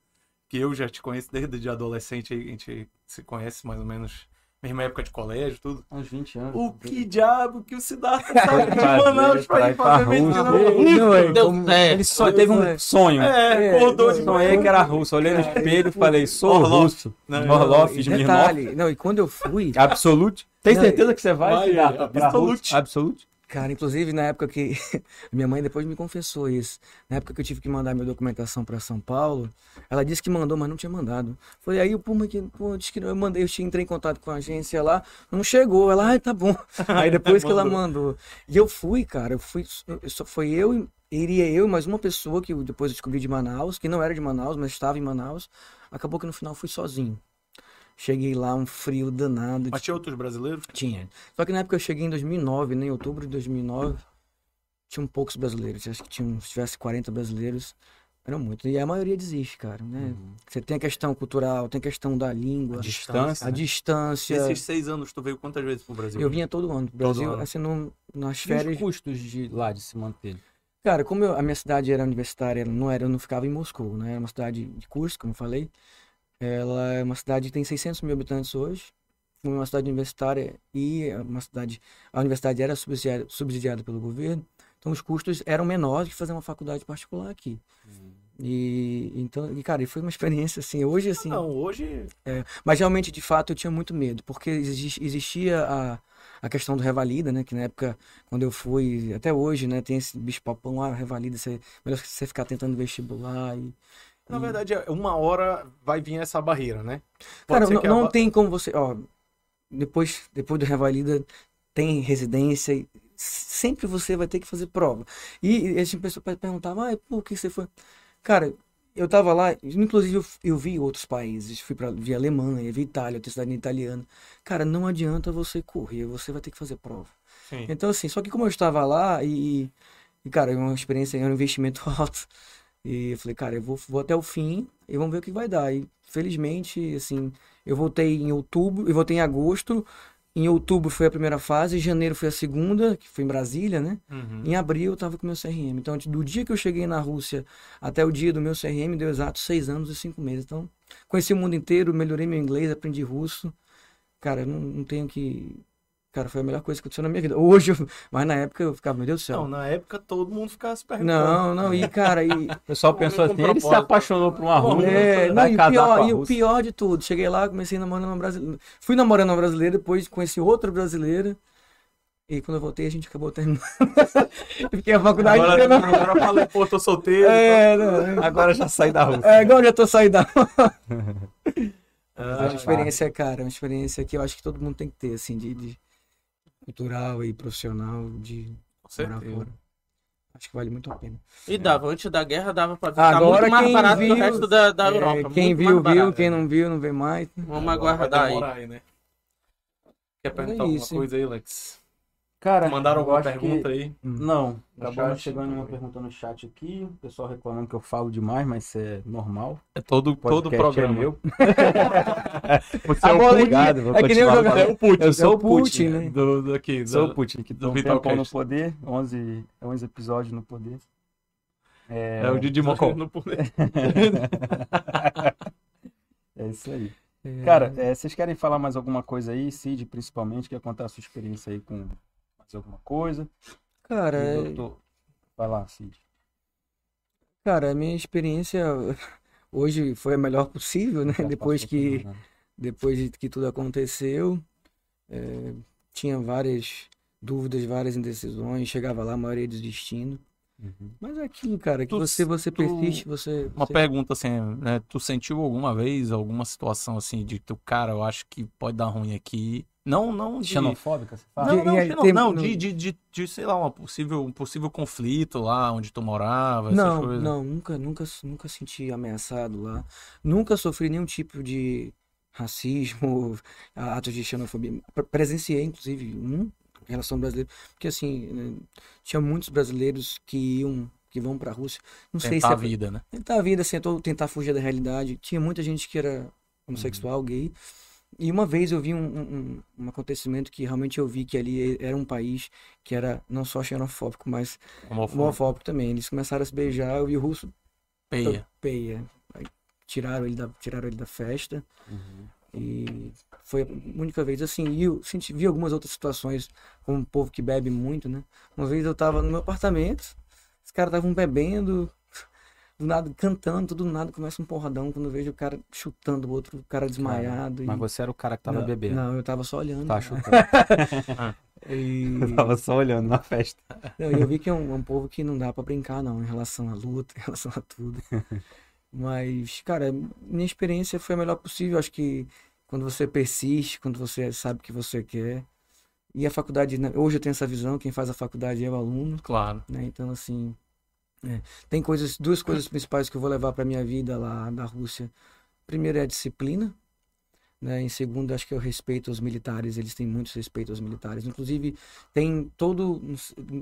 Que eu já te conheço desde de adolescente, a gente se conhece mais ou menos, mesma época de colégio, tudo. Uns 20 anos. O que diabo que o Siddhartha sabe de Fazer Manaus pra ir fazer medicina Rússia. na Rússia? Não, é. Ele só teve um sonho. É, acordou de Sonhei manhã. que era russo. Olhei no espelho e falei, sou Orlov. russo. Orlov, e detalhe, não, e quando eu fui, Absolute. Tem Não, certeza que você vai, Siddhartha, Absolute. Absolute. Cara, inclusive na época que [laughs] minha mãe depois me confessou isso. Na época que eu tive que mandar minha documentação para São Paulo, ela disse que mandou, mas não tinha mandado. Foi aí o Puma que pô, disse que não, eu mandei, eu entrei em contato com a agência lá, não chegou. Ela, ah, tá bom. [laughs] Aí depois que ela mandou. E eu fui, cara, eu fui, eu só foi eu e iria eu e mais uma pessoa que eu depois eu descobri de Manaus, que não era de Manaus, mas estava em Manaus. Acabou que no final fui sozinho. Cheguei lá, um frio danado. Mas tinha outros brasileiros? Tinha. Só que na época eu cheguei em 2009, né? Em outubro de 2009, tinham poucos brasileiros. Acho que tinham, se tivesse 40 brasileiros. Eram muito. E a maioria desiste, cara, né? Uhum. Você tem a questão cultural, tem a questão da língua, A distância. a né? distância. Nesses seis anos, tu veio quantas vezes pro Brasil? Eu vinha todo ano pro Brasil, ano. assim, não, nas E os férias. custos de lá de se manter? Cara, como eu- a minha cidade era universitária, não era, eu não ficava em Moscou, né? Era uma cidade de curso, como eu falei. Ela é uma cidade que tem 600 mil habitantes hoje. Foi uma cidade universitária e é uma cidade, a universidade era subsidiada, subsidiada pelo governo. Então os custos eram menores que fazer uma faculdade particular aqui. E então, e, cara, foi uma [laughs] experiência assim, hoje assim, Não, hoje. mas realmente, de fato, eu tinha muito medo, porque exi- existia a, a questão do revalida, né? Que na época, quando eu fui, até hoje, né? Tem esse bicho papão, ah, revalida, você, melhor você ficar tentando vestibular e... Na verdade, é uma hora vai vir essa barreira, né? Pode Cara, não, a não ba- tem como você, ó, depois, depois do revalida, tem residência, e sempre você vai ter que fazer prova. E, e as pessoas perguntavam, ah, por que você foi? Cara, eu tava lá, inclusive eu, eu vi outros países, fui para vi Alemanha, vi Itália, eu tenho cidadania italiana. Cara, não adianta você correr, você vai ter que fazer prova. Sim. Então, assim, só que como eu estava lá e, e, cara, é uma experiência, é um investimento [laughs] alto. E eu falei, cara, eu vou, vou até o fim e vamos ver o que vai dar. E felizmente, assim, eu voltei em outubro, eu voltei em agosto. Em outubro foi a primeira fase, em janeiro foi a segunda, que foi em Brasília, né? Uhum. Em abril eu tava com meu CRM. Então, do dia que eu cheguei na Rússia até o dia do meu CRM, deu exato seis anos e cinco meses. Então, conheci o mundo inteiro, melhorei meu inglês, aprendi russo. Cara, eu não, não tenho que. Cara, foi a melhor coisa que aconteceu na minha vida. [laughs] Hoje, eu- mas na época eu ficava, meu Deus do céu. Não, na época todo mundo ficava se perguntando. Não, não, e cara, e. O pessoal pensou assim, ele se apaixonou por uma russa, É, não, e, o casar pior, com a e o pior de tudo, cheguei lá, comecei namorando uma brasileira. Fui namorando uma brasileira, depois conheci outra brasileira. E quando eu voltei, a gente acabou terminando. [laughs] Porque a faculdade. Agora, eu não- agora eu falei, pô, tô solteiro. É, não, [laughs] Agora já sai da Rússia. é, agora eu já tô saindo da. Ah, Mas a experiência, cara, é uma experiência que eu acho que todo mundo tem que ter, assim, de, de cultural e profissional, de morar fora. Acho que vale muito a pena. E dava, antes da guerra dava pra ficar Agora muito mais barato que o viu- resto da, da É, Europa. quem muito viu, viu, quem não viu, não vê mais. Vamos aguardar aí. aí, né? Quer perguntar é alguma coisa aí, Lex? Cara, Mandaram alguma pergunta que... aí? Não, No acabou chat? chegando uma pergunta no chat aqui, o pessoal reclamando que eu falo demais, mas isso é normal. É todo, O todo programa. é meu. [laughs] Você A é o. Obrigado, vou É que nem o continuar jogador-. É o Putin. Eu sou o Putin, Putin, né? Do, do aqui, Sou o Putin, que do Vitor tempão no poder, 11, 11 episódios no poder. É, É o Didi Mocó. [laughs] no poder. é isso aí. É, Cara, é, vocês querem falar mais alguma coisa aí, Cid, principalmente? Quer contar a sua experiência aí com mais alguma coisa? cara, é- Vai lá, Cid. cara, a minha experiência [laughs] hoje foi a melhor possível, né? Já Depois que, por nada. depois de que tudo aconteceu, é, tinha várias dúvidas, várias indecisões, chegava lá, a maioria desistindo. Uhum. Mas é aquilo, cara, que Tu- você, você tu- persiste, você... Uma você- pergunta assim, né? Tu sentiu alguma vez alguma situação assim de tu, cara, eu acho que pode dar ruim aqui? Não, não de... Xenofóbica, você fala? Não, não, De- xeno- tem- não, no- de, de, de, de, sei lá, uma possível, um possível conflito lá onde tu morava, essas Não, coisas. não, nunca, nunca, nunca senti ameaçado lá. Nunca sofri nenhum tipo de racismo, [laughs] atos de xenofobia. Pre- Presenciei, inclusive, um em relação ao brasileiro, porque assim, né, tinha muitos brasileiros que iam, que vão para a Rússia. Não sei se Tentar é a vida, né? tentar a vida, assim, tentar fugir da realidade. Tinha muita gente que era Uhum. homossexual, gay. E uma vez eu vi um, um, um- acontecimento que realmente eu vi que ali era um país que era não só xenofóbico, mas Homofóbico. homofóbico também. Eles começaram a se beijar, eu vi o russo Peia. peia. Aí tiraram ele da, tiraram ele da festa. E foi a única vez assim. E eu senti, vi algumas outras situações com um povo que bebe muito, né? Uma vez eu tava no meu apartamento, os caras estavam bebendo, do nada, cantando, tudo do nada começa um porradão. Quando eu vejo o cara chutando o outro, o cara desmaiado. Mas e... você era o cara que tava não, bebendo. Não, eu tava só olhando. Tá né? chutando. [laughs] E... Eu tava só olhando na festa. Não, eu vi que é um, é um povo que não dá pra brincar, não, em relação à luta, [laughs] em relação a tudo. Mas, cara, minha experiência foi a melhor possível. Acho que quando você persiste, quando você sabe o que você quer. E a faculdade, né, hoje eu tenho essa visão, quem faz a faculdade é o aluno, Claro. né? Então, assim, é, tem coisas, duas coisas principais que eu vou levar pra minha vida lá da Rússia. Primeiro é a disciplina, Né? Em segundo, acho que é o respeito aos militares, eles têm muito respeito aos militares. Inclusive, tem todo,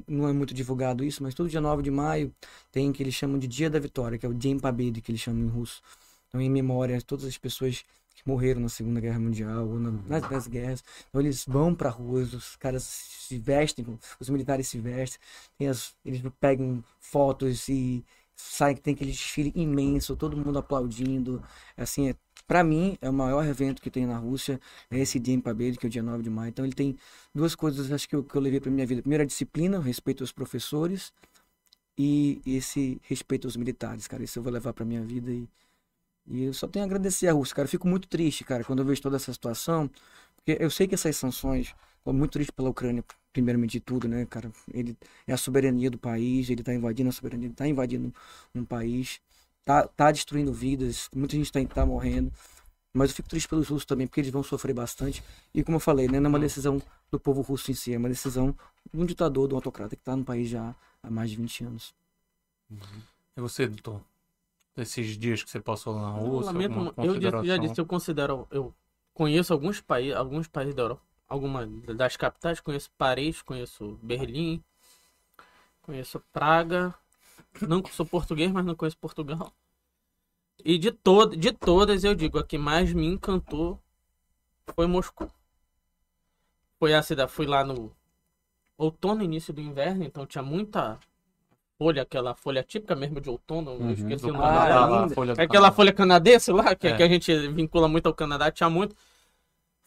não é muito divulgado isso, mas todo dia 9 de maio tem o que eles chamam de Dia da Vitória, que é o Dien Победы, que eles chamam em russo. Então, em memória, todas as pessoas que morreram na Segunda Guerra Mundial ou na, nas, nas guerras. Então, eles vão para ruas, os caras se vestem, os militares se vestem, as, eles pegam fotos e sai que tem aquele desfile imenso, todo mundo aplaudindo. Assim, é, para mim, é o maior evento que tem na Rússia, é esse dia em Pabede, que é o dia 9 de maio. Então ele tem duas coisas, acho que eu, que eu levei para minha vida. Primeiro, a disciplina, respeito aos professores e esse respeito aos militares, cara. Isso eu vou levar para minha vida e, e eu só tenho a agradecer a Rússia, cara. Eu fico muito triste, cara, quando eu vejo toda essa situação, porque eu sei que essas sanções, muito triste pela Ucrânia, primeiramente de tudo, né, cara? Ele é a soberania do país, ele tá invadindo a soberania, ele tá invadindo um país, tá, tá destruindo vidas, muita gente tá, tá morrendo. Mas eu fico triste pelos russos também, porque eles vão sofrer bastante. E como eu falei, né, não é uma decisão do povo russo em si, é uma decisão de um ditador, de um autocrata que está no país já há mais de 20 anos. E você, doutor? Esses dias que você passou na Rússia, eu, lamento, eu já, já disse, eu considero, eu conheço alguns países, alguns países da Europa, algumas das capitais, conheço Paris, conheço Berlim, conheço Praga. Não sou português, mas não conheço Portugal. E de, to de todas, eu digo, a que mais me encantou foi Moscou. Foi a cidade, fui lá no outono, início do inverno, então tinha muita folha, aquela folha típica mesmo de outono, uhum. eu esqueci o nome. Ah, é aquela folha canadense lá, que, é. que a gente vincula muito ao Canadá, tinha muito.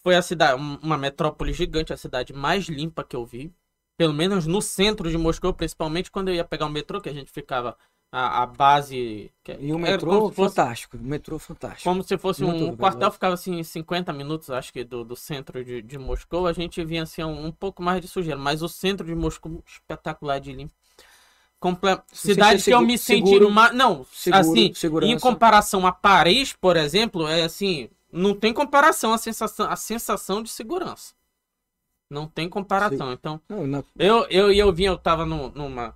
Foi a cidade, uma metrópole gigante, a cidade mais limpa que eu vi. Pelo menos no centro de Moscou, principalmente quando eu ia pegar o metrô, que a gente ficava a, a base. Que, e o metrô fantástico, o metrô fantástico. Como se fosse Muito um, quartel, ficava assim 50 minutos, acho que, do, do centro de, de Moscou. A gente vinha assim um, um pouco mais de sujeira, mas o centro de Moscou, espetacular de limpo. Comple... Cidade que eu me senti seguro, numa... Não, seguro, assim, segurança. em comparação a Paris, por exemplo, é assim, não tem comparação a sensação, a sensação de segurança. Não tem comparação. Sim. Então, não, não... eu eu eu vim, eu tava no, numa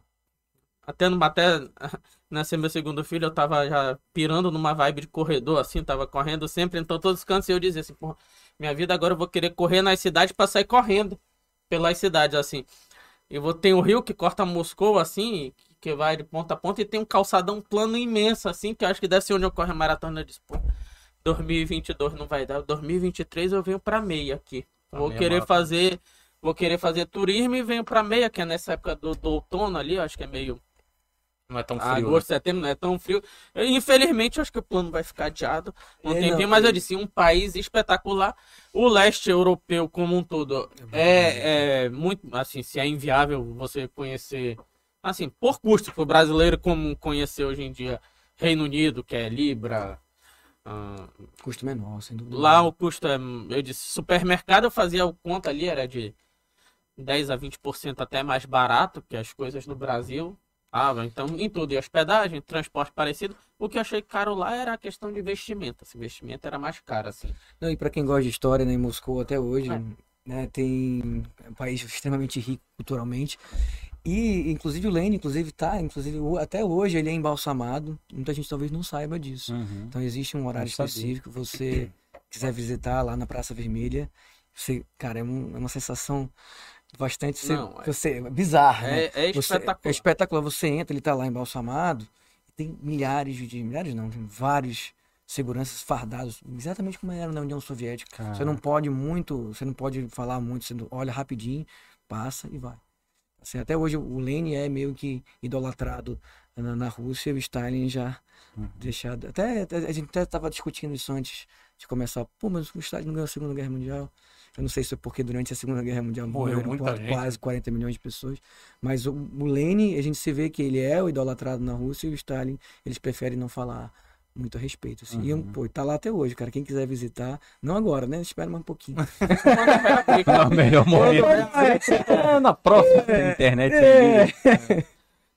até no até [laughs] nascer meu segundo filho, eu tava já pirando numa vibe de corredor assim, tava correndo sempre, então todos os cantos eu dizia assim, porra, minha vida agora eu vou querer correr nas cidades para sair correndo pelas cidades assim. Eu vou ter o rio que corta Moscou assim, que vai de ponta a ponta e tem um calçadão plano imenso assim, que eu acho que deve ser onde ocorre a maratona de esporte. 2022 não vai dar. 2023 eu venho para meia aqui. Pra vou querer mata. fazer, vou querer fazer turismo e venho para meia, que é nessa época do, do outono ali, acho que é meio não é tão frio. Agosto, né? setembro não é tão frio. Infelizmente, acho que o plano vai ficar adiado um é, tempinho, mas eu disse, um país espetacular. O leste europeu como um todo é, é muito, assim, se é inviável você conhecer, assim, por custo, para o brasileiro como conhecer hoje em dia Reino Unido, que é Libra, ah, custo menor, sem dúvida. Lá o custo é. Eu disse, supermercado eu fazia o conta ali, era de 10 a 20% até mais barato que as coisas no Brasil. Ah, então em tudo. E hospedagem, transporte parecido. O que eu achei caro lá era a questão de investimento. Esse investimento era mais caro, assim. Não, e para quem gosta de história, né, em Moscou até hoje, é. né, tem é um país extremamente rico culturalmente. E, inclusive, o Lane, inclusive, tá, inclusive, até hoje ele é embalsamado. Muita gente talvez não saiba disso. Uhum. Então, existe um horário específico. Você quiser visitar lá na Praça Vermelha, você, cara, é, um, é uma sensação bastante você, não, é, você, é bizarra, é, né? É espetacular. Você, é espetacular. Você entra, ele tá lá embalsamado, tem milhares de, milhares não, tem vários seguranças fardados, exatamente como era na União Soviética. Cara. Você não pode muito, você não pode falar muito, você olha rapidinho, passa e vai. Assim, até hoje o Lenin é meio que idolatrado na, na Rússia o Stalin já uhum. deixado. Até, até, a gente até estava discutindo isso antes de começar. Pô, mas o Stalin não ganhou a Segunda Guerra Mundial. Eu não sei se é porque durante a Segunda Guerra Mundial morreram quase, quase 40 milhões de pessoas. Mas o, o Lenin, a gente se vê que ele é o idolatrado na Rússia e o Stalin, eles preferem não falar muito a respeito. Assim. Uhum. E, pô, tá lá até hoje, cara. Quem quiser visitar, não agora, né? Espera mais um pouquinho. não, [laughs] [laughs] melhor morrer. É, na próxima é, internet. É.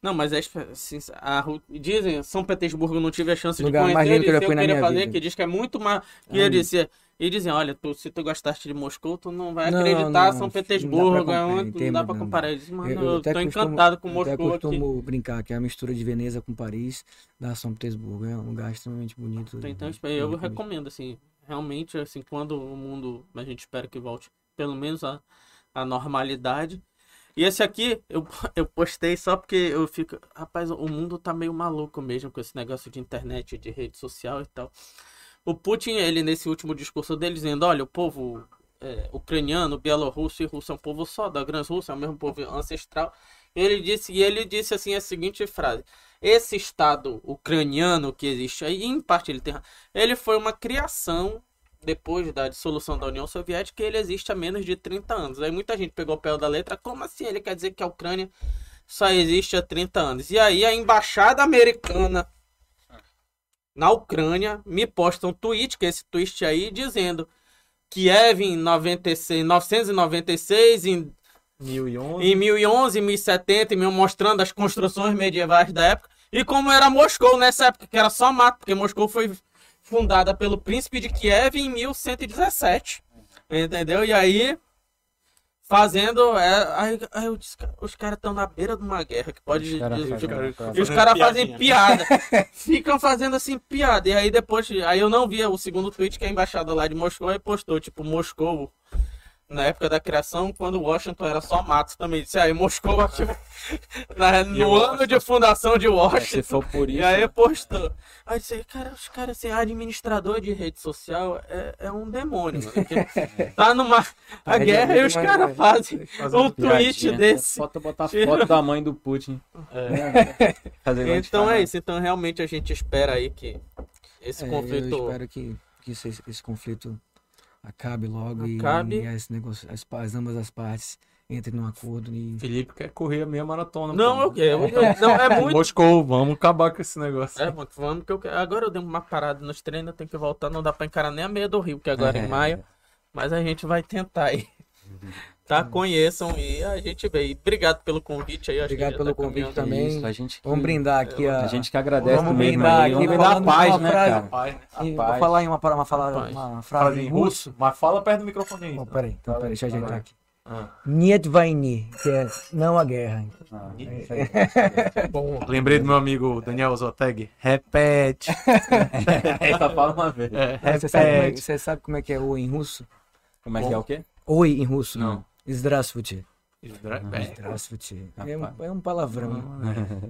Não, mas é, assim, a, dizem, São Petersburgo não tive a chance de conhecer, mais que eu, eu queria fazer, vida. que diz que é muito mais, que ia dizer, e dizem, olha, tu, se tu gostaste de Moscou, tu não vai não, acreditar não, São Petersburgo, é onde não dá pra comparar. Eles, mano, eu, eu, eu tô costumo, encantado com Moscou Eu costumo aqui. brincar que é a mistura de Veneza com Paris da São Petersburgo, é um lugar extremamente bonito. Então, então eu recomendo, assim, realmente, assim, quando o mundo, a gente espera que volte pelo menos a, a normalidade. E esse aqui, eu, [laughs] eu postei só porque eu fico. Rapaz, o mundo tá meio maluco mesmo com esse negócio de internet, de rede social e tal. O Putin, ele, nesse último discurso dele, dizendo: olha, o povo é, ucraniano, bielorrusso e russo é um povo só, da Grã-Rússia, é o mesmo povo ancestral. Ele disse, e ele disse assim a seguinte frase: Esse Estado ucraniano que existe aí, em parte ele tem. Ele foi uma criação depois da dissolução da União Soviética, ele existe há menos de 30 anos. Aí muita gente pegou o pé da letra, como assim? Ele quer dizer que a Ucrânia só existe há 30 anos. E aí a embaixada americana na Ucrânia me posta um tweet, que é esse tweet aí, dizendo Kiev em 96, 996, em 1011. em 1011, 1070, me mostrando as construções medievais da época. E como era Moscou nessa época, que era só mato, porque Moscou foi fundada pelo príncipe de Kiev em 1117. Entendeu? E aí, fazendo. É, aí, aí eu disse, cara, os caras estão na beira de uma guerra que pode. Os caras fazem- e fazem os piadinha. fazem piada. [laughs] Ficam fazendo assim piada. E aí depois. Aí eu não via o segundo tweet que a embaixada lá de Moscou aí postou, tipo, Moscou. Na época da criação, quando Washington era só mato também. Disse, aí Moscou aqui, [laughs] na- no ano de fundação de Se Washington. for por isso. E aí postou. Aí disse, cara, os caras, assim, administrador de rede social é, é um demônio, [laughs] Tá numa a guerra e os caras fazem um tweet piadinha. desse. Falta botar [laughs] foto da mãe do Putin. Fazendo Então é isso. Então realmente a gente espera aí que esse É, conflito. Eu espero que, que esse, esse conflito acabe logo e- Acabe. e, esse negócio, as, as ambas as partes entrem num acordo e Felipe quer correr a meia maratona. Não, eu quero. Não, é muito. Moscou, vamos acabar com esse negócio. É muito, vamos que eu quero. Agora eu dei uma parada nos treinos, eu tenho que voltar, não dá pra encarar nem a meia do Rio, que agora é em maio. Mas a gente vai tentar aí. [laughs] Tá? Conheçam e a gente vê. E obrigado pelo convite aí. Obrigado pelo tá convite também. Isso, a gente que, vamos brindar aqui a, A gente que agradece Vamos mesmo. brindar aí. aqui, Vamos dar falando paz, uma né, frase. cara? Pai, né? A paz. Vou falar em uma, uma, fala- Paz. uma frase em em russo, mas fala perto do microfone aí. Oh, peraí, então, peraí, deixa eu ajeitar aqui. Ah. Niet vaini, que é não a guerra. Ah, [laughs] Bom, Lembrei do meu amigo Daniel Zoteg. Repete. [laughs] Só fala uma vez. É, Você sabe, como é, repete. você sabe como é que é oi em russo? Como é que é o quê? Oi em russo? Não. Здравствуйте. Repete. Здравствуйте. Rapaz. É um, é um palavrão.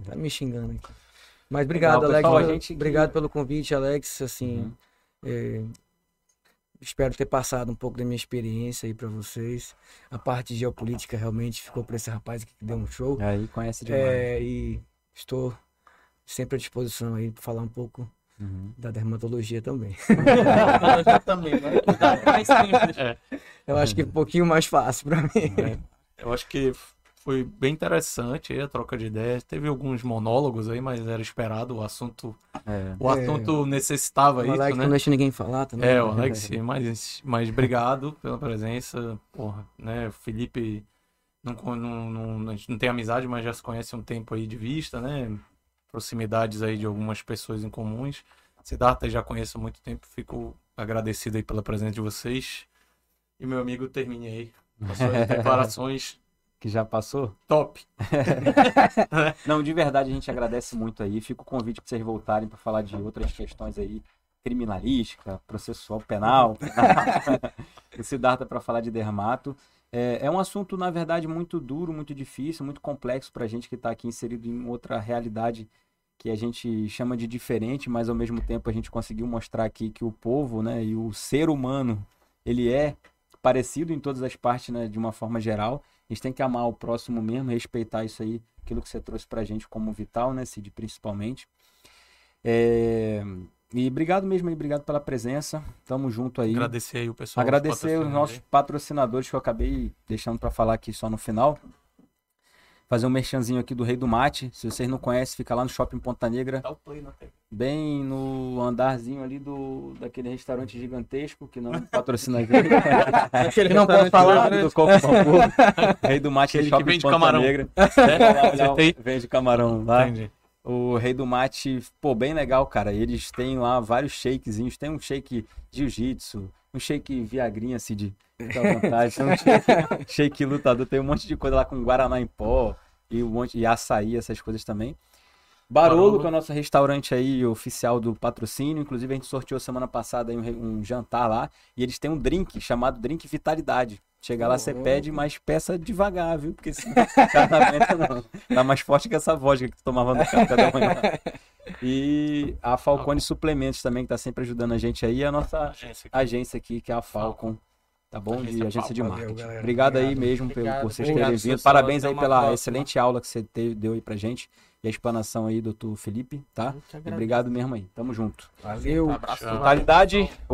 Tá me xingando aqui. Mas Legal, obrigado, Alex. pessoal, a pelo- gente que- Obrigado pelo convite, Alex. Assim, Uhum. é, espero ter passado um pouco da minha experiência aí pra vocês. A parte de geopolítica realmente ficou pra esse rapaz aqui que deu um show. Aí conhece demais. É, e estou sempre à disposição aí para falar um pouco Uhum. da dermatologia também. [laughs] já também, [laughs] mais simples. Eu acho que é um pouquinho mais fácil para mim. É, eu acho que foi bem interessante aí a troca de ideias. Teve alguns monólogos aí, mas era esperado. O assunto, É. o assunto necessitava O isso, Alex né? não deixa ninguém falar também. É, o Alex, [laughs] mas, mas obrigado pela presença. Porra, né? O Felipe não, não, não, a gente não tem amizade, mas já se conhece um tempo aí de vista, né? Proximidades aí de algumas pessoas em comuns. Siddhartha já conheço há muito tempo, fico agradecido aí pela presença de vocês. E meu amigo, termine aí. as suas [laughs] declarações Que já passou? top. [laughs] Não, de verdade a gente agradece muito aí. Fica o convite para vocês voltarem para falar de outras questões aí, criminalística, processual, penal. o [laughs] Siddhartha para falar de dermato. É, é um assunto, na verdade, muito duro, muito difícil, muito complexo para a gente que está aqui inserido em outra realidade que a gente chama de diferente, mas ao mesmo tempo a gente conseguiu mostrar aqui que o povo, né, e o ser humano, ele é parecido em todas as partes, né, de uma forma geral. A gente tem que amar o próximo mesmo, respeitar isso aí, aquilo que você trouxe pra gente como vital, né, Cid, principalmente. É, E obrigado mesmo aí, obrigado pela presença. Tamo junto aí. Agradecer aí o pessoal. Agradecer os nossos patrocinadores que eu acabei deixando para falar aqui só no final. Fazer um merchanzinho aqui do Rei do Mate. Se vocês não conhecem, fica lá no Shopping Ponta Negra, Dá o play na tela. bem no andarzinho ali do daquele restaurante gigantesco que não [laughs] patrocina a gente. Aquele não restaurante falar grande. do Coco. [laughs] Rei do Mate Aquele que Shopping vende Ponta camarão. Negra. [laughs] É? Vende camarão lá. Entendi. O Rei do Mate, pô, bem legal, cara. Eles têm lá vários shakezinhos. Tem um shake jiu-jitsu, um shake viagrinha, assim, de vontade. Tem um shake, [laughs] shake lutador. Tem um monte de coisa lá com guaraná em pó e um monte e açaí, essas coisas também. Barolo, Barolo. que é o nosso restaurante aí oficial do patrocínio. Inclusive, a gente sorteou semana passada um, um jantar lá. E eles têm um drink chamado Drink Vitalidade. Chega lá, você Louco. pede, mas peça devagar, viu? Porque senão [laughs] não não. Tá mais forte que essa vodka que tu tomava no café da manhã. E a Falcone Suplementos também, que tá sempre ajudando a gente aí. E a nossa Agência. agência aqui, que é a Falcon. Tá bom? De Agência agência de marketing. Valeu, galera. Obrigado aí Obrigado. mesmo pelo, Obrigado. por vocês Obrigado, terem vindo. Parabéns aí pela próxima. excelente aula que você teve, deu aí pra gente. E a explanação aí, doutor Felipe, tá? Obrigado mesmo aí. Tamo junto. Valeu. Abraço. Tchau. Vitalidade,